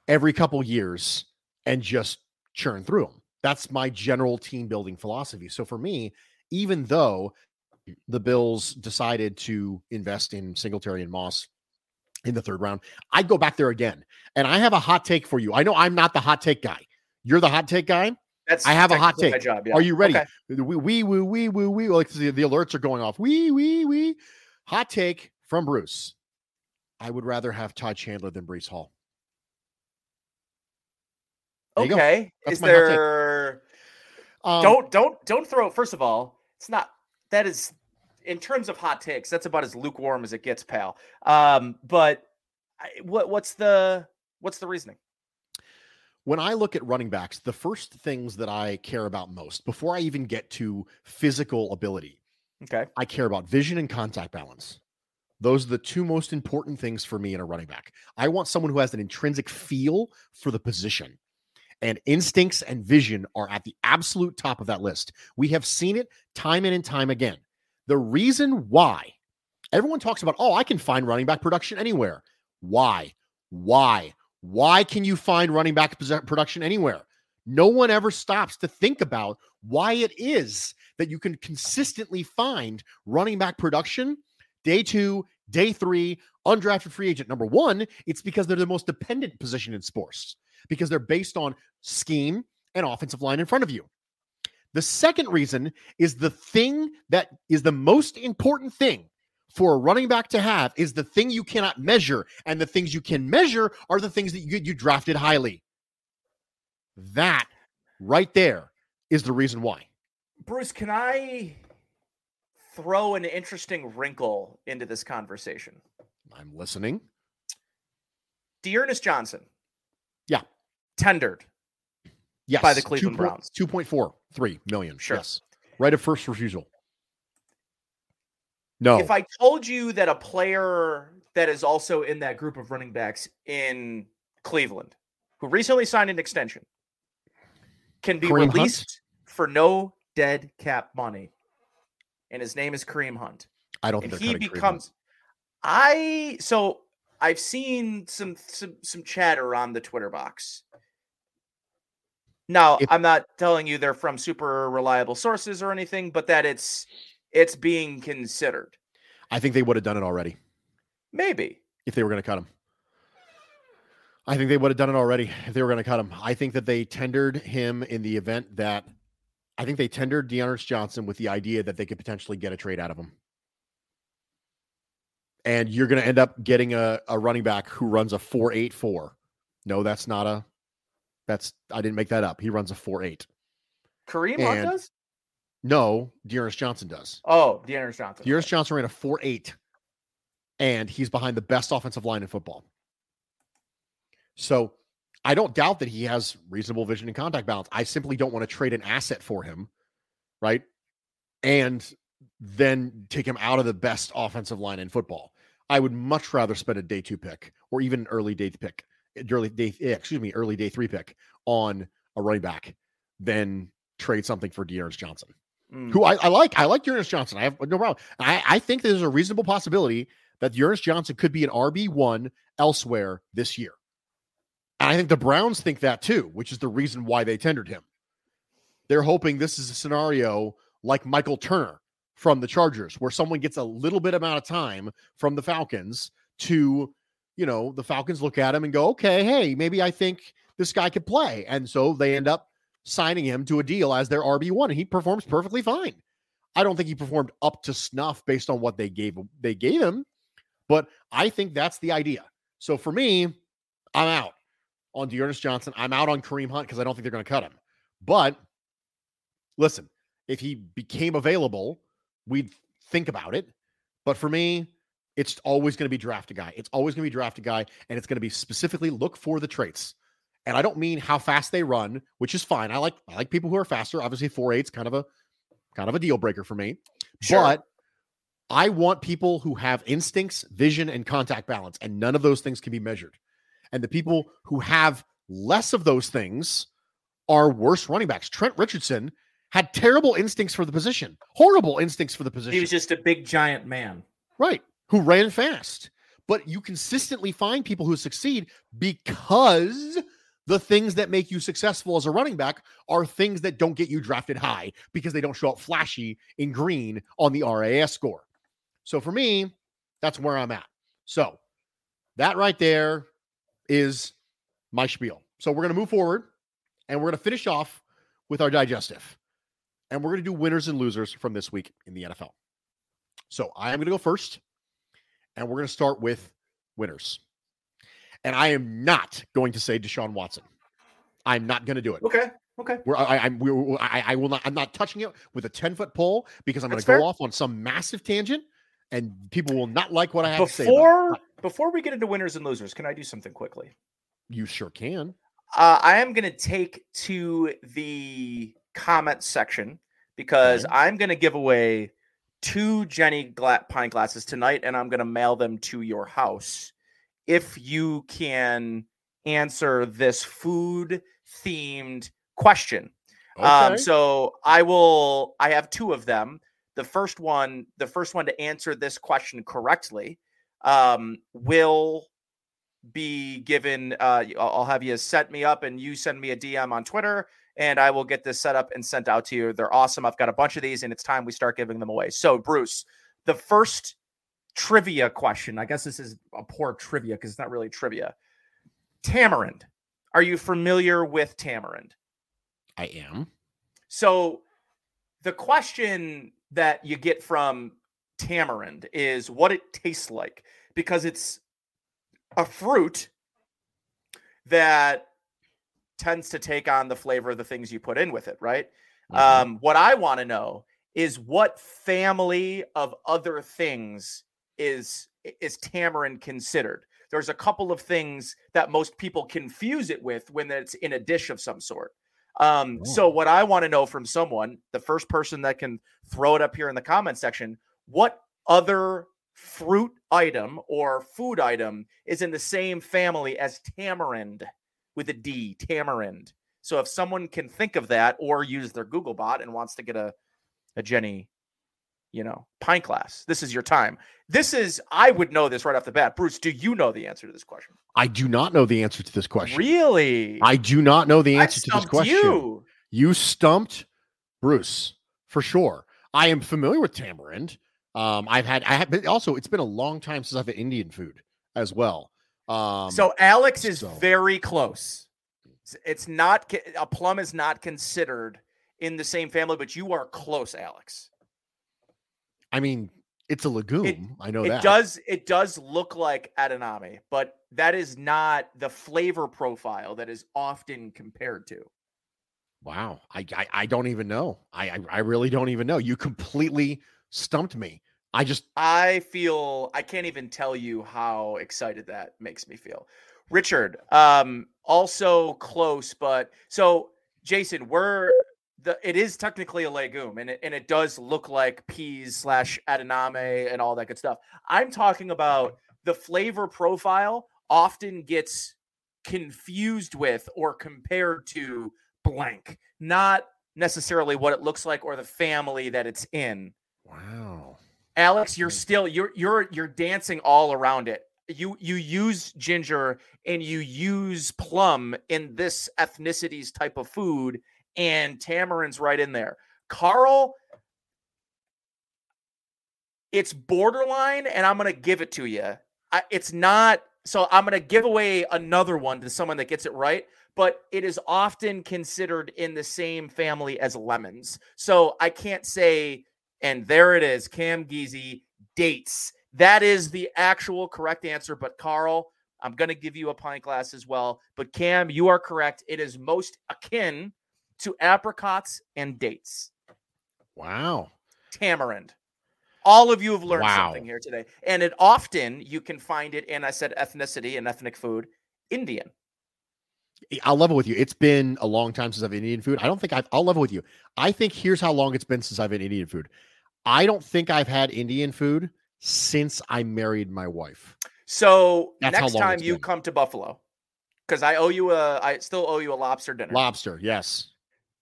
every couple years and just churn through them. That's my general team building philosophy. So for me, even though the Bills decided to invest in Singletary and Moss in the third round, I'd go back there again. And I have a hot take for you. I know I'm not the hot take guy. You're the hot take guy. That's I have a hot take. Job, yeah. Are you ready? Okay. We we we we we we like the, the alerts are going off. We we we hot take from Bruce. I would rather have Ty Chandler than Breece Hall. Okay. Is there um, don't don't don't throw first of all, it's not that is in terms of hot takes, that's about as lukewarm as it gets, pal. Um, but I, what what's the what's the reasoning? When I look at running backs, the first things that I care about most before I even get to physical ability, okay, I care about vision and contact balance. Those are the two most important things for me in a running back. I want someone who has an intrinsic feel for the position. And instincts and vision are at the absolute top of that list. We have seen it time and time again. The reason why everyone talks about, oh, I can find running back production anywhere. Why? Why? Why can you find running back production anywhere? No one ever stops to think about why it is that you can consistently find running back production day two, day three, undrafted free agent. Number one, it's because they're the most dependent position in sports because they're based on scheme and offensive line in front of you. The second reason is the thing that is the most important thing for a running back to have is the thing you cannot measure. And the things you can measure are the things that you, you drafted highly. That right there is the reason why. Bruce, can I throw an interesting wrinkle into this conversation? I'm listening. D'Ernest Johnson. Yeah. Tendered. Yes. By the Cleveland 2. Browns. 2.43 million. Sure. Yes. Right of first refusal. No. If I told you that a player that is also in that group of running backs in Cleveland, who recently signed an extension, can be Kareem released Hunt? for no dead cap money, and his name is Kareem Hunt. I don't. And he becomes. I so I've seen some some some chatter on the Twitter box. Now, if, I'm not telling you they're from super reliable sources or anything, but that it's it's being considered. I think they would have done it already. Maybe. If they were going to cut him. I think they would have done it already if they were going to cut him. I think that they tendered him in the event that I think they tendered D'Ernest Johnson with the idea that they could potentially get a trade out of him. And you're going to end up getting a, a running back who runs a 484. No, that's not a that's I didn't make that up. He runs a 4.8. Kareem and, does? No, D'Ernest Johnson does. Oh, D'Ernest Johnson. D'Ernest Johnson ran a 4.8, and he's behind the best offensive line in football. So I don't doubt that he has reasonable vision and contact balance. I simply don't want to trade an asset for him, right? And then take him out of the best offensive line in football. I would much rather spend a day two pick or even an early day pick early day, excuse me, early day three pick on a running back than trade something for D'Ernest Johnson, mm. who I, I, like. I like D'Ernest Johnson. I have no problem. I, I think there's a reasonable possibility that D'Ernest Johnson could be an RB one elsewhere this year. And I think the Browns think that too, which is the reason why they tendered him. They're hoping this is a scenario like Michael Turner from the Chargers, where someone gets a little bit amount of time from the Falcons to you know, the Falcons look at him and go, okay, hey, maybe I think this guy could play. And so they end up signing him to a deal as their RB1 and he performs perfectly fine. I don't think he performed up to snuff based on what they gave they gave him, but I think that's the idea. So for me, I'm out on D'Ernest Johnson. I'm out on Kareem Hunt because I don't think they're going to cut him. But listen, if he became available, we'd think about it. But for me, it's always going to be draft a guy. It's always going to be draft a guy, and it's going to be specifically look for the traits. And I don't mean how fast they run, which is fine. I like I like people who are faster. Obviously, four eight's kind of a kind of a deal breaker for me. Sure. But I want people who have instincts, vision, and contact balance, and none of those things can be measured. And the people who have less of those things are worse running backs. Trent Richardson had terrible instincts for the position, horrible instincts for the position. He was just a big giant man. Right who ran fast. But you consistently find people who succeed because the things that make you successful as a running back are things that don't get you drafted high because they don't show up flashy in green on the RAS score. So for me, that's where I'm at. So that right there is my spiel. So we're going to move forward and we're going to finish off with our digestive. And we're going to do winners and losers from this week in the NFL. So I am going to go first and we're going to start with winners. And I am not going to say Deshaun Watson. I'm not going to do it. Okay. Okay. We're, I, I'm, we, I, I will not. I'm not touching it with a ten foot pole because I'm going to go off on some massive tangent, and people will not like what I have to say. Before before we get into winners and losers, can I do something quickly? You sure can. Uh, I am going to take to the comment section because okay. I'm going to give away two Genny Gla- pint glasses tonight, and I'm going to mail them to your house. If you can answer this food themed question. Okay. Um, so I will. I have two of them. The first one, the first one to answer this question correctly, um, will be given. Uh, I'll have you set me up, and you send me a DM on Twitter, and I will get this set up and sent out to you. They're awesome. I've got a bunch of these, and it's time we start giving them away. So, Bruce, the first trivia question. I guess this is a poor trivia because it's not really trivia. Tamarind. Are you familiar with tamarind? I am. So the question that you get from tamarind is what it tastes like because it's a fruit that tends to take on the flavor of the things you put in with it, right? Mhm. Um, what I want to know is what family of other things is is tamarind considered? There's a couple of things that most people confuse it with when it's in a dish of some sort. Um, so what I want to know from someone, the first person that can throw it up here in the comment section, what other fruit item or food item is in the same family as tamarind with a D, tamarind. So if someone can think of that or use their Google bot and wants to get a a Genny, you know, pine class, this is your time. This is I would know this right off the bat. Bruce, do you know the answer to this question? I do not know the answer to this question. Really? I do not know the answer to this question. You. You stumped Bruce for sure. I am familiar with tamarind. Um, I've had I have but also it's been a long time since I've had Indian food as well. Um, so Alex is so- very close. It's- not a plum is not considered in the same family, but you are close, Alex. I mean, it's a legume. I know it that. does it does look like edamame, but that is not the flavor profile that is often compared to. Wow. I, I I don't even know. I, I I really don't even know. You completely stumped me. I just I feel I can't even tell you how excited that makes me feel. Richard, um, also close, but so Jason, we're the it is technically a legume and it, and it does look like peas slash edamame and all that good stuff. I'm talking about the flavor profile often gets confused with or compared to blank, not necessarily what it looks like or the family that it's in. wow. Alex, you're still you're you're you're dancing all around it. You you use ginger and you use plum in this ethnicity's type of food, and tamarind's right in there. Carl, it's borderline, and I'm gonna give it to you. I, it's not so. I'm gonna give away another one to someone that gets it right, but it is often considered in the same family as lemons. So I can't say and there it is, Cam Geezy dates. That is the actual correct answer. But Carl, I'm going to give you a pint glass as well. But Cam, you are correct. It is most akin to apricots and dates. Wow. Tamarind. All of you have learned Wow. something here today. And it often you can find it, and I said ethnicity and ethnic food, Indian. I'll level with you. It's been a long time since I've had Indian food. I don't think I've I'll level with you. I think here's how long it's been since I've had Indian food. I don't think I've had Indian food since I married my wife. So That's next time you been. come to Buffalo, because I owe you a, I still owe you a lobster dinner. Lobster, yes.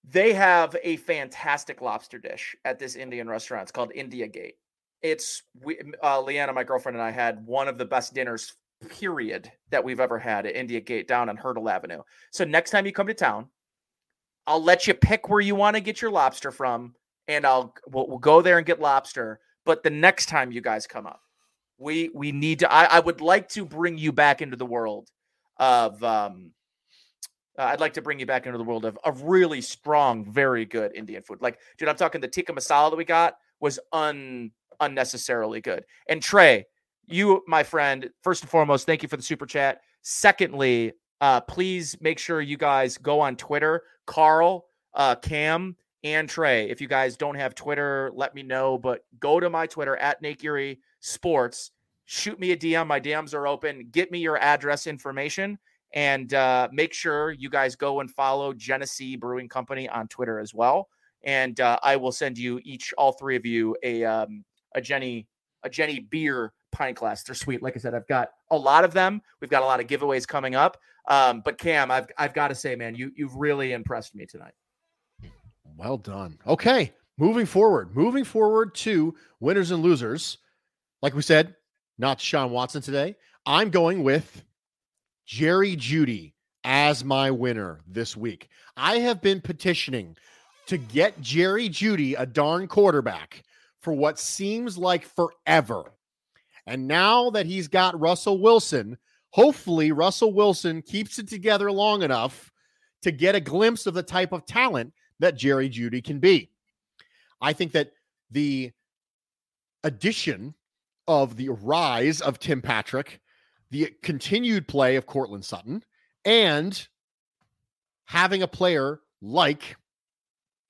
They have a fantastic lobster dish at this Indian restaurant. It's called India Gate. It's we, uh, Leanna, my girlfriend, and I had one of the best dinners, period, that we've ever had at India Gate down on Hertel Avenue. So next time you come to town, I'll let you pick where you want to get your lobster from, and I'll we'll, we'll go there and get lobster. But the next time you guys come up, we we need to. I, I would like to bring you back into the world of. um uh, I'd like to bring you back into the world of, of really strong, very good Indian food. Like, dude, I'm talking the tikka masala that we got was un unnecessarily good. And Trey, you, my friend, first and foremost, thank you for the super chat. Secondly, uh, please make sure you guys go on Twitter. Carl, uh, Cam, and Trey. If you guys don't have Twitter, let me know. But go to my Twitter at Geary Sports. Shoot me a DM. My DMs are open. Get me your address information and uh, make sure you guys go and follow Genesee Brewing Company on Twitter as well. And uh, I will send you each, all three of you, a um, a Genny a Genny beer pint glass. They're sweet. Like I said, I've got a lot of them. We've got a lot of giveaways coming up. Um, but Cam, I've I've got to say, man, you you've really impressed me tonight. Well done. Okay, moving forward. Moving forward to winners and losers. Like we said, not Sean Watson today. I'm going with Jerry Jeudy as my winner this week. I have been petitioning to get Jerry Jeudy a darn quarterback for what seems like forever. And now that he's got Russell Wilson, hopefully Russell Wilson keeps it together long enough to get a glimpse of the type of talent that Jerry Jeudy can be. I think that the addition of the rise of Tim Patrick, the continued play of Courtland Sutton, and having a player like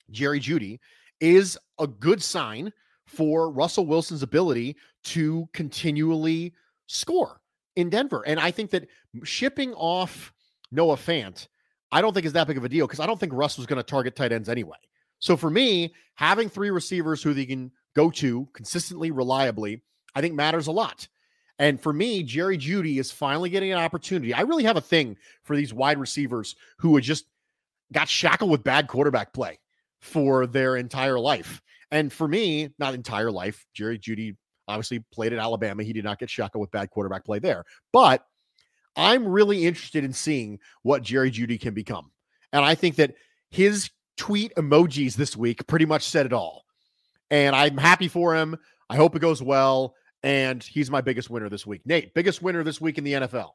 Jerry Judy is a good sign for Russell Wilson's ability to continually score in Denver. And I think that shipping off Noah Fant, I don't think is that big of a deal because I don't think Russ was going to target tight ends anyway. So for me, having three receivers who they can go to consistently, reliably, I think matters a lot. And for me, Jerry Jeudy is finally getting an opportunity. I really have a thing for these wide receivers who had just got shackled with bad quarterback play for their entire life. And for me, not entire life, Jerry Jeudy obviously played at Alabama. He did not get shackled with bad quarterback play there. But I'm really interested in seeing what Jerry Jeudy can become. And I think that his tweet emojis this week pretty much said it all. And I'm happy for him. I hope it goes well. And he's my biggest winner this week. Nate, biggest winner this week in the NFL.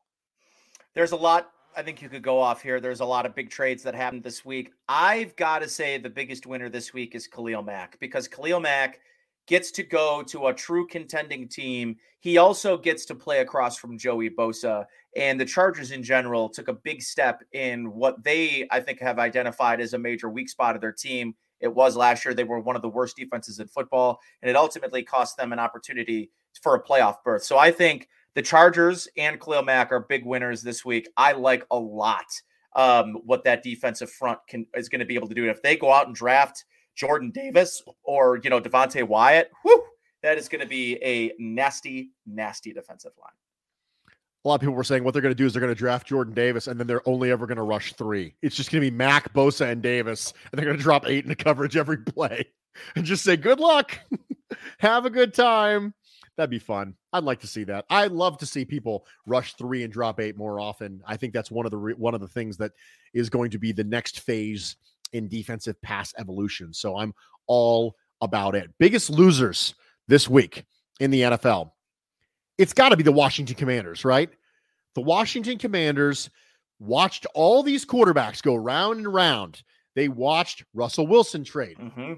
There's a lot I think you could go off here. There's a lot of big trades that happened this week. I've got to say the biggest winner this week is Khalil Mack because Khalil Mack gets to go to a true contending team. He also gets to play across from Joey Bosa. And the Chargers in general took a big step in what they, I think, have identified as a major weak spot of their team. It was last year. They were one of the worst defenses in football, and it ultimately cost them an opportunity for a playoff berth. So I think the Chargers and Khalil Mack are big winners this week. I like a lot um, what that defensive front can is going to be able to do. And if they go out and draft Jordan Davis or you know Devonte Wyatt, whew, that is going to be a nasty, nasty defensive line. A lot of people were saying what they're going to do is they're going to draft Jordan Davis and then they're only ever going to rush three. It's just going to be Mack, Bosa, and Davis, and they're going to drop eight into coverage every play and just say, "Good luck, have a good time." That'd be fun. I'd like to see that. I'd love to see people rush three and drop eight more often. I think that's one of the re- one of the things that is going to be the next phase in defensive pass evolution. So I'm all about it. Biggest losers this week in the NFL. It's got to be the Washington Commanders, right? The Washington Commanders watched all these quarterbacks go round and round. They watched Russell Wilson trade. Mm-hmm.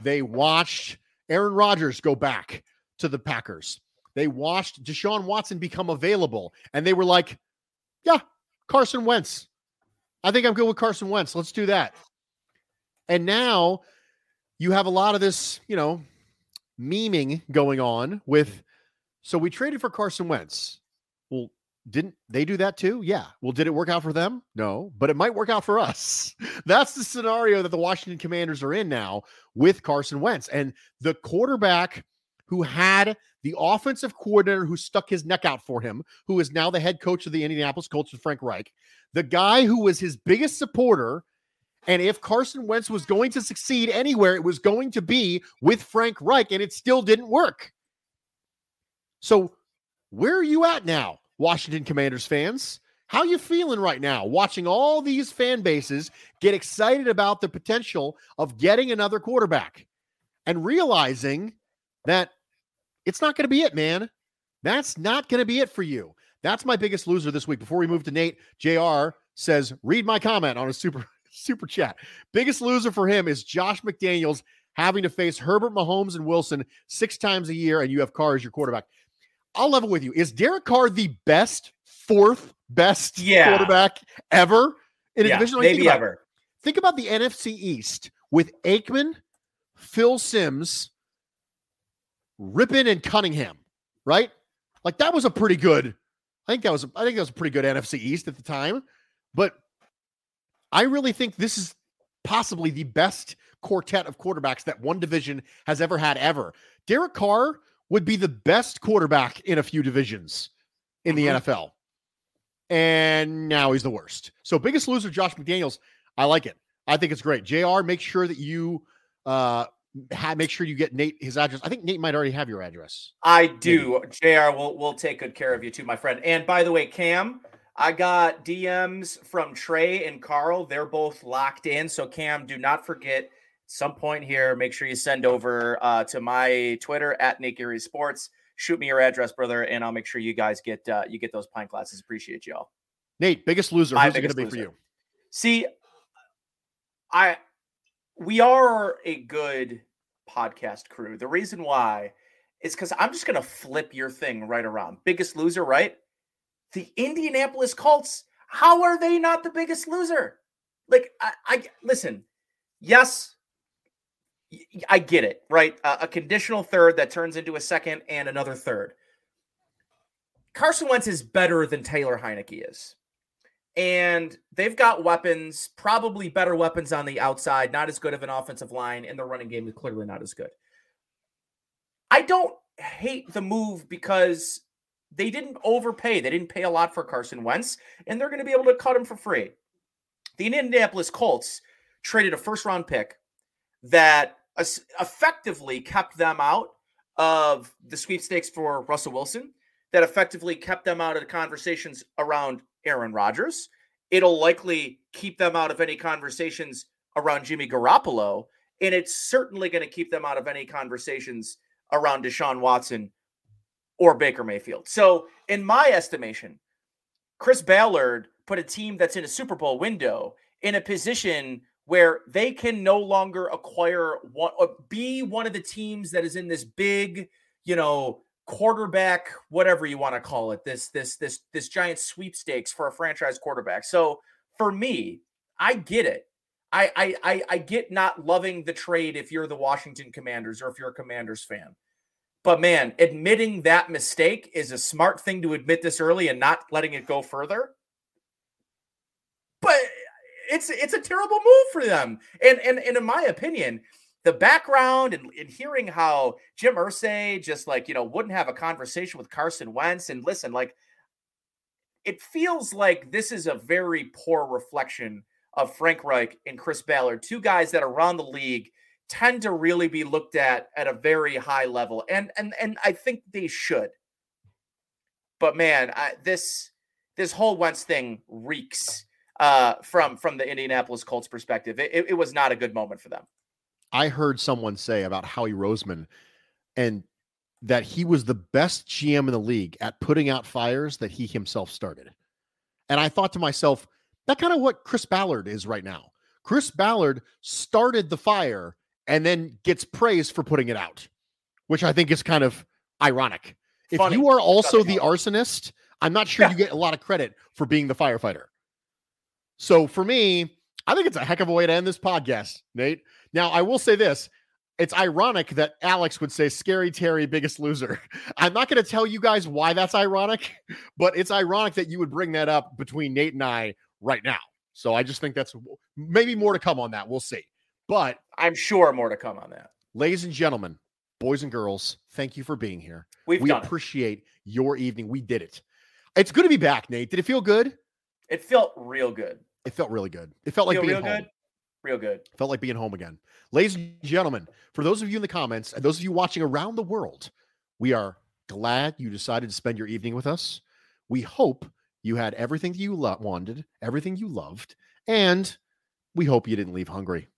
They watched Aaron Rodgers go back to the Packers. They watched Deshaun Watson become available and they were like, yeah, Carson Wentz. I think I'm good with Carson Wentz. Let's do that. And now you have a lot of this, you know, memeing going on with, so we traded for Carson Wentz. Well, didn't they do that too? Yeah. Well, did it work out for them? No, but it might work out for us. That's the scenario that the Washington Commanders are in now with Carson Wentz. And the quarterback who had the offensive coordinator who stuck his neck out for him, who is now the head coach of the Indianapolis Colts, Frank Reich, the guy who was his biggest supporter. And if Carson Wentz was going to succeed anywhere, it was going to be with Frank Reich, and it still didn't work. So, where are you at now, Washington Commanders fans? How you feeling right now watching all these fan bases get excited about the potential of getting another quarterback and realizing that it's not going to be it, man. That's not going to be it for you. That's my biggest loser this week. Before we move to Nate, JR says, read my comment on a super super chat. Biggest loser for him is Josh McDaniels having to face Herbert Mahomes and Wilson six times a year, and you have Carr as your quarterback. I'll level with you. Is Derek Carr the best, fourth best yeah. quarterback ever in a yeah, division? Maybe think ever. think about the NFC East with Aikman, Phil Simms, Rypien and Cunningham, right? Like that was a pretty good. I think that was I think that was a pretty good NFC East at the time, but I really think this is possibly the best quartet of quarterbacks that one division has ever had ever. Derek Carr would be the best quarterback in a few divisions in the Mhm. NFL. And now he's the worst. So biggest loser, Josh McDaniels. I like it. I think it's great. JR, make sure that you uh ha- make sure you get Nate his address. I think Nate might already have your address. I do. JR will will take good care of you too, my friend. And by the way, Cam, I got DMs from Trey and Carl. They're both locked in. So Cam, do not forget some point here. Make sure you send over uh, to my Twitter at Nick Erie Sports. Shoot me your address, brother, and I'll make sure you guys get uh, you get those pint glasses. Appreciate y'all. Nate, biggest loser. My Who's it going to biggest be for you? See, I we are a good podcast crew. The reason why is because I'm just gonna flip your thing right around. Biggest loser, right? The Indianapolis Colts. How are they not the biggest loser? Like, I, I listen. Yes, I get it. Right, a, a conditional third that turns into a second and another third. Carson Wentz is better than Taylor Heinicke is and they've got weapons, probably better weapons on the outside, not as good of an offensive line, and the running game is clearly not as good. I don't hate the move because they didn't overpay. They didn't pay a lot for Carson Wentz, and they're going to be able to cut him for free. The Indianapolis Colts traded a first round pick that effectively kept them out of the sweepstakes for Russell Wilson, that effectively kept them out of the conversations around Aaron Rodgers. It'll likely keep them out of any conversations around Jimmy Garoppolo, and it's certainly going to keep them out of any conversations around Deshaun Watson or Baker Mayfield. So, in my estimation, Chris Ballard put a team that's in a Super Bowl window in a position where they can no longer acquire one or be one of the teams that is in this big, you know, quarterback whatever you want to call it this this this this giant sweepstakes for a franchise quarterback. So for me i get it. I, I i i get not loving the trade if you're the washington commanders or if you're a commanders fan but man admitting that mistake is a smart thing to admit this early and not letting it go further but it's it's a terrible move for them and and, and in my opinion the background and, and hearing how Jim Irsay just like, you know, wouldn't have a conversation with Carson Wentz. And listen, like, it feels like this is a very poor reflection of Frank Reich and Chris Ballard, two guys that are around the league tend to really be looked at at a very high level. And and and I think they should. But man, I, this this whole Wentz thing reeks uh, from from the Indianapolis Colts perspective. It, it, it was not a good moment for them. I heard someone say about Howie Roseman and that he was the best GM in the league at putting out fires that he himself started. And I thought to myself, that kind of what Chris Ballard is right now. Chris Ballard started the fire and then gets praised for putting it out, which I think is kind of ironic. If you are also the arsonist, I'm not sure Yeah. you get a lot of credit for being the firefighter. So for me, I think it's a heck of a way to end this podcast, Nate. Now, I will say this. It's ironic that Alex would say scary Terry biggest loser. I'm not going to tell you guys why that's ironic, but it's ironic that you would bring that up between Nate and I right now. So I just think that's maybe more to come on that. We'll see. But I'm sure more to come on that. ladies and gentlemen, boys and girls, thank you for being here. We've we done it. appreciate your evening. We did it. It's good to be back, Nate. Did it feel good? It felt real good. It felt really good. It felt like Feel being real home. good. Real good. Felt like being home again. Ladies and gentlemen, for those of you in the comments and those of you watching around the world, we are glad you decided to spend your evening with us. We hope you had everything you lo- wanted, everything you loved, and we hope you didn't leave hungry.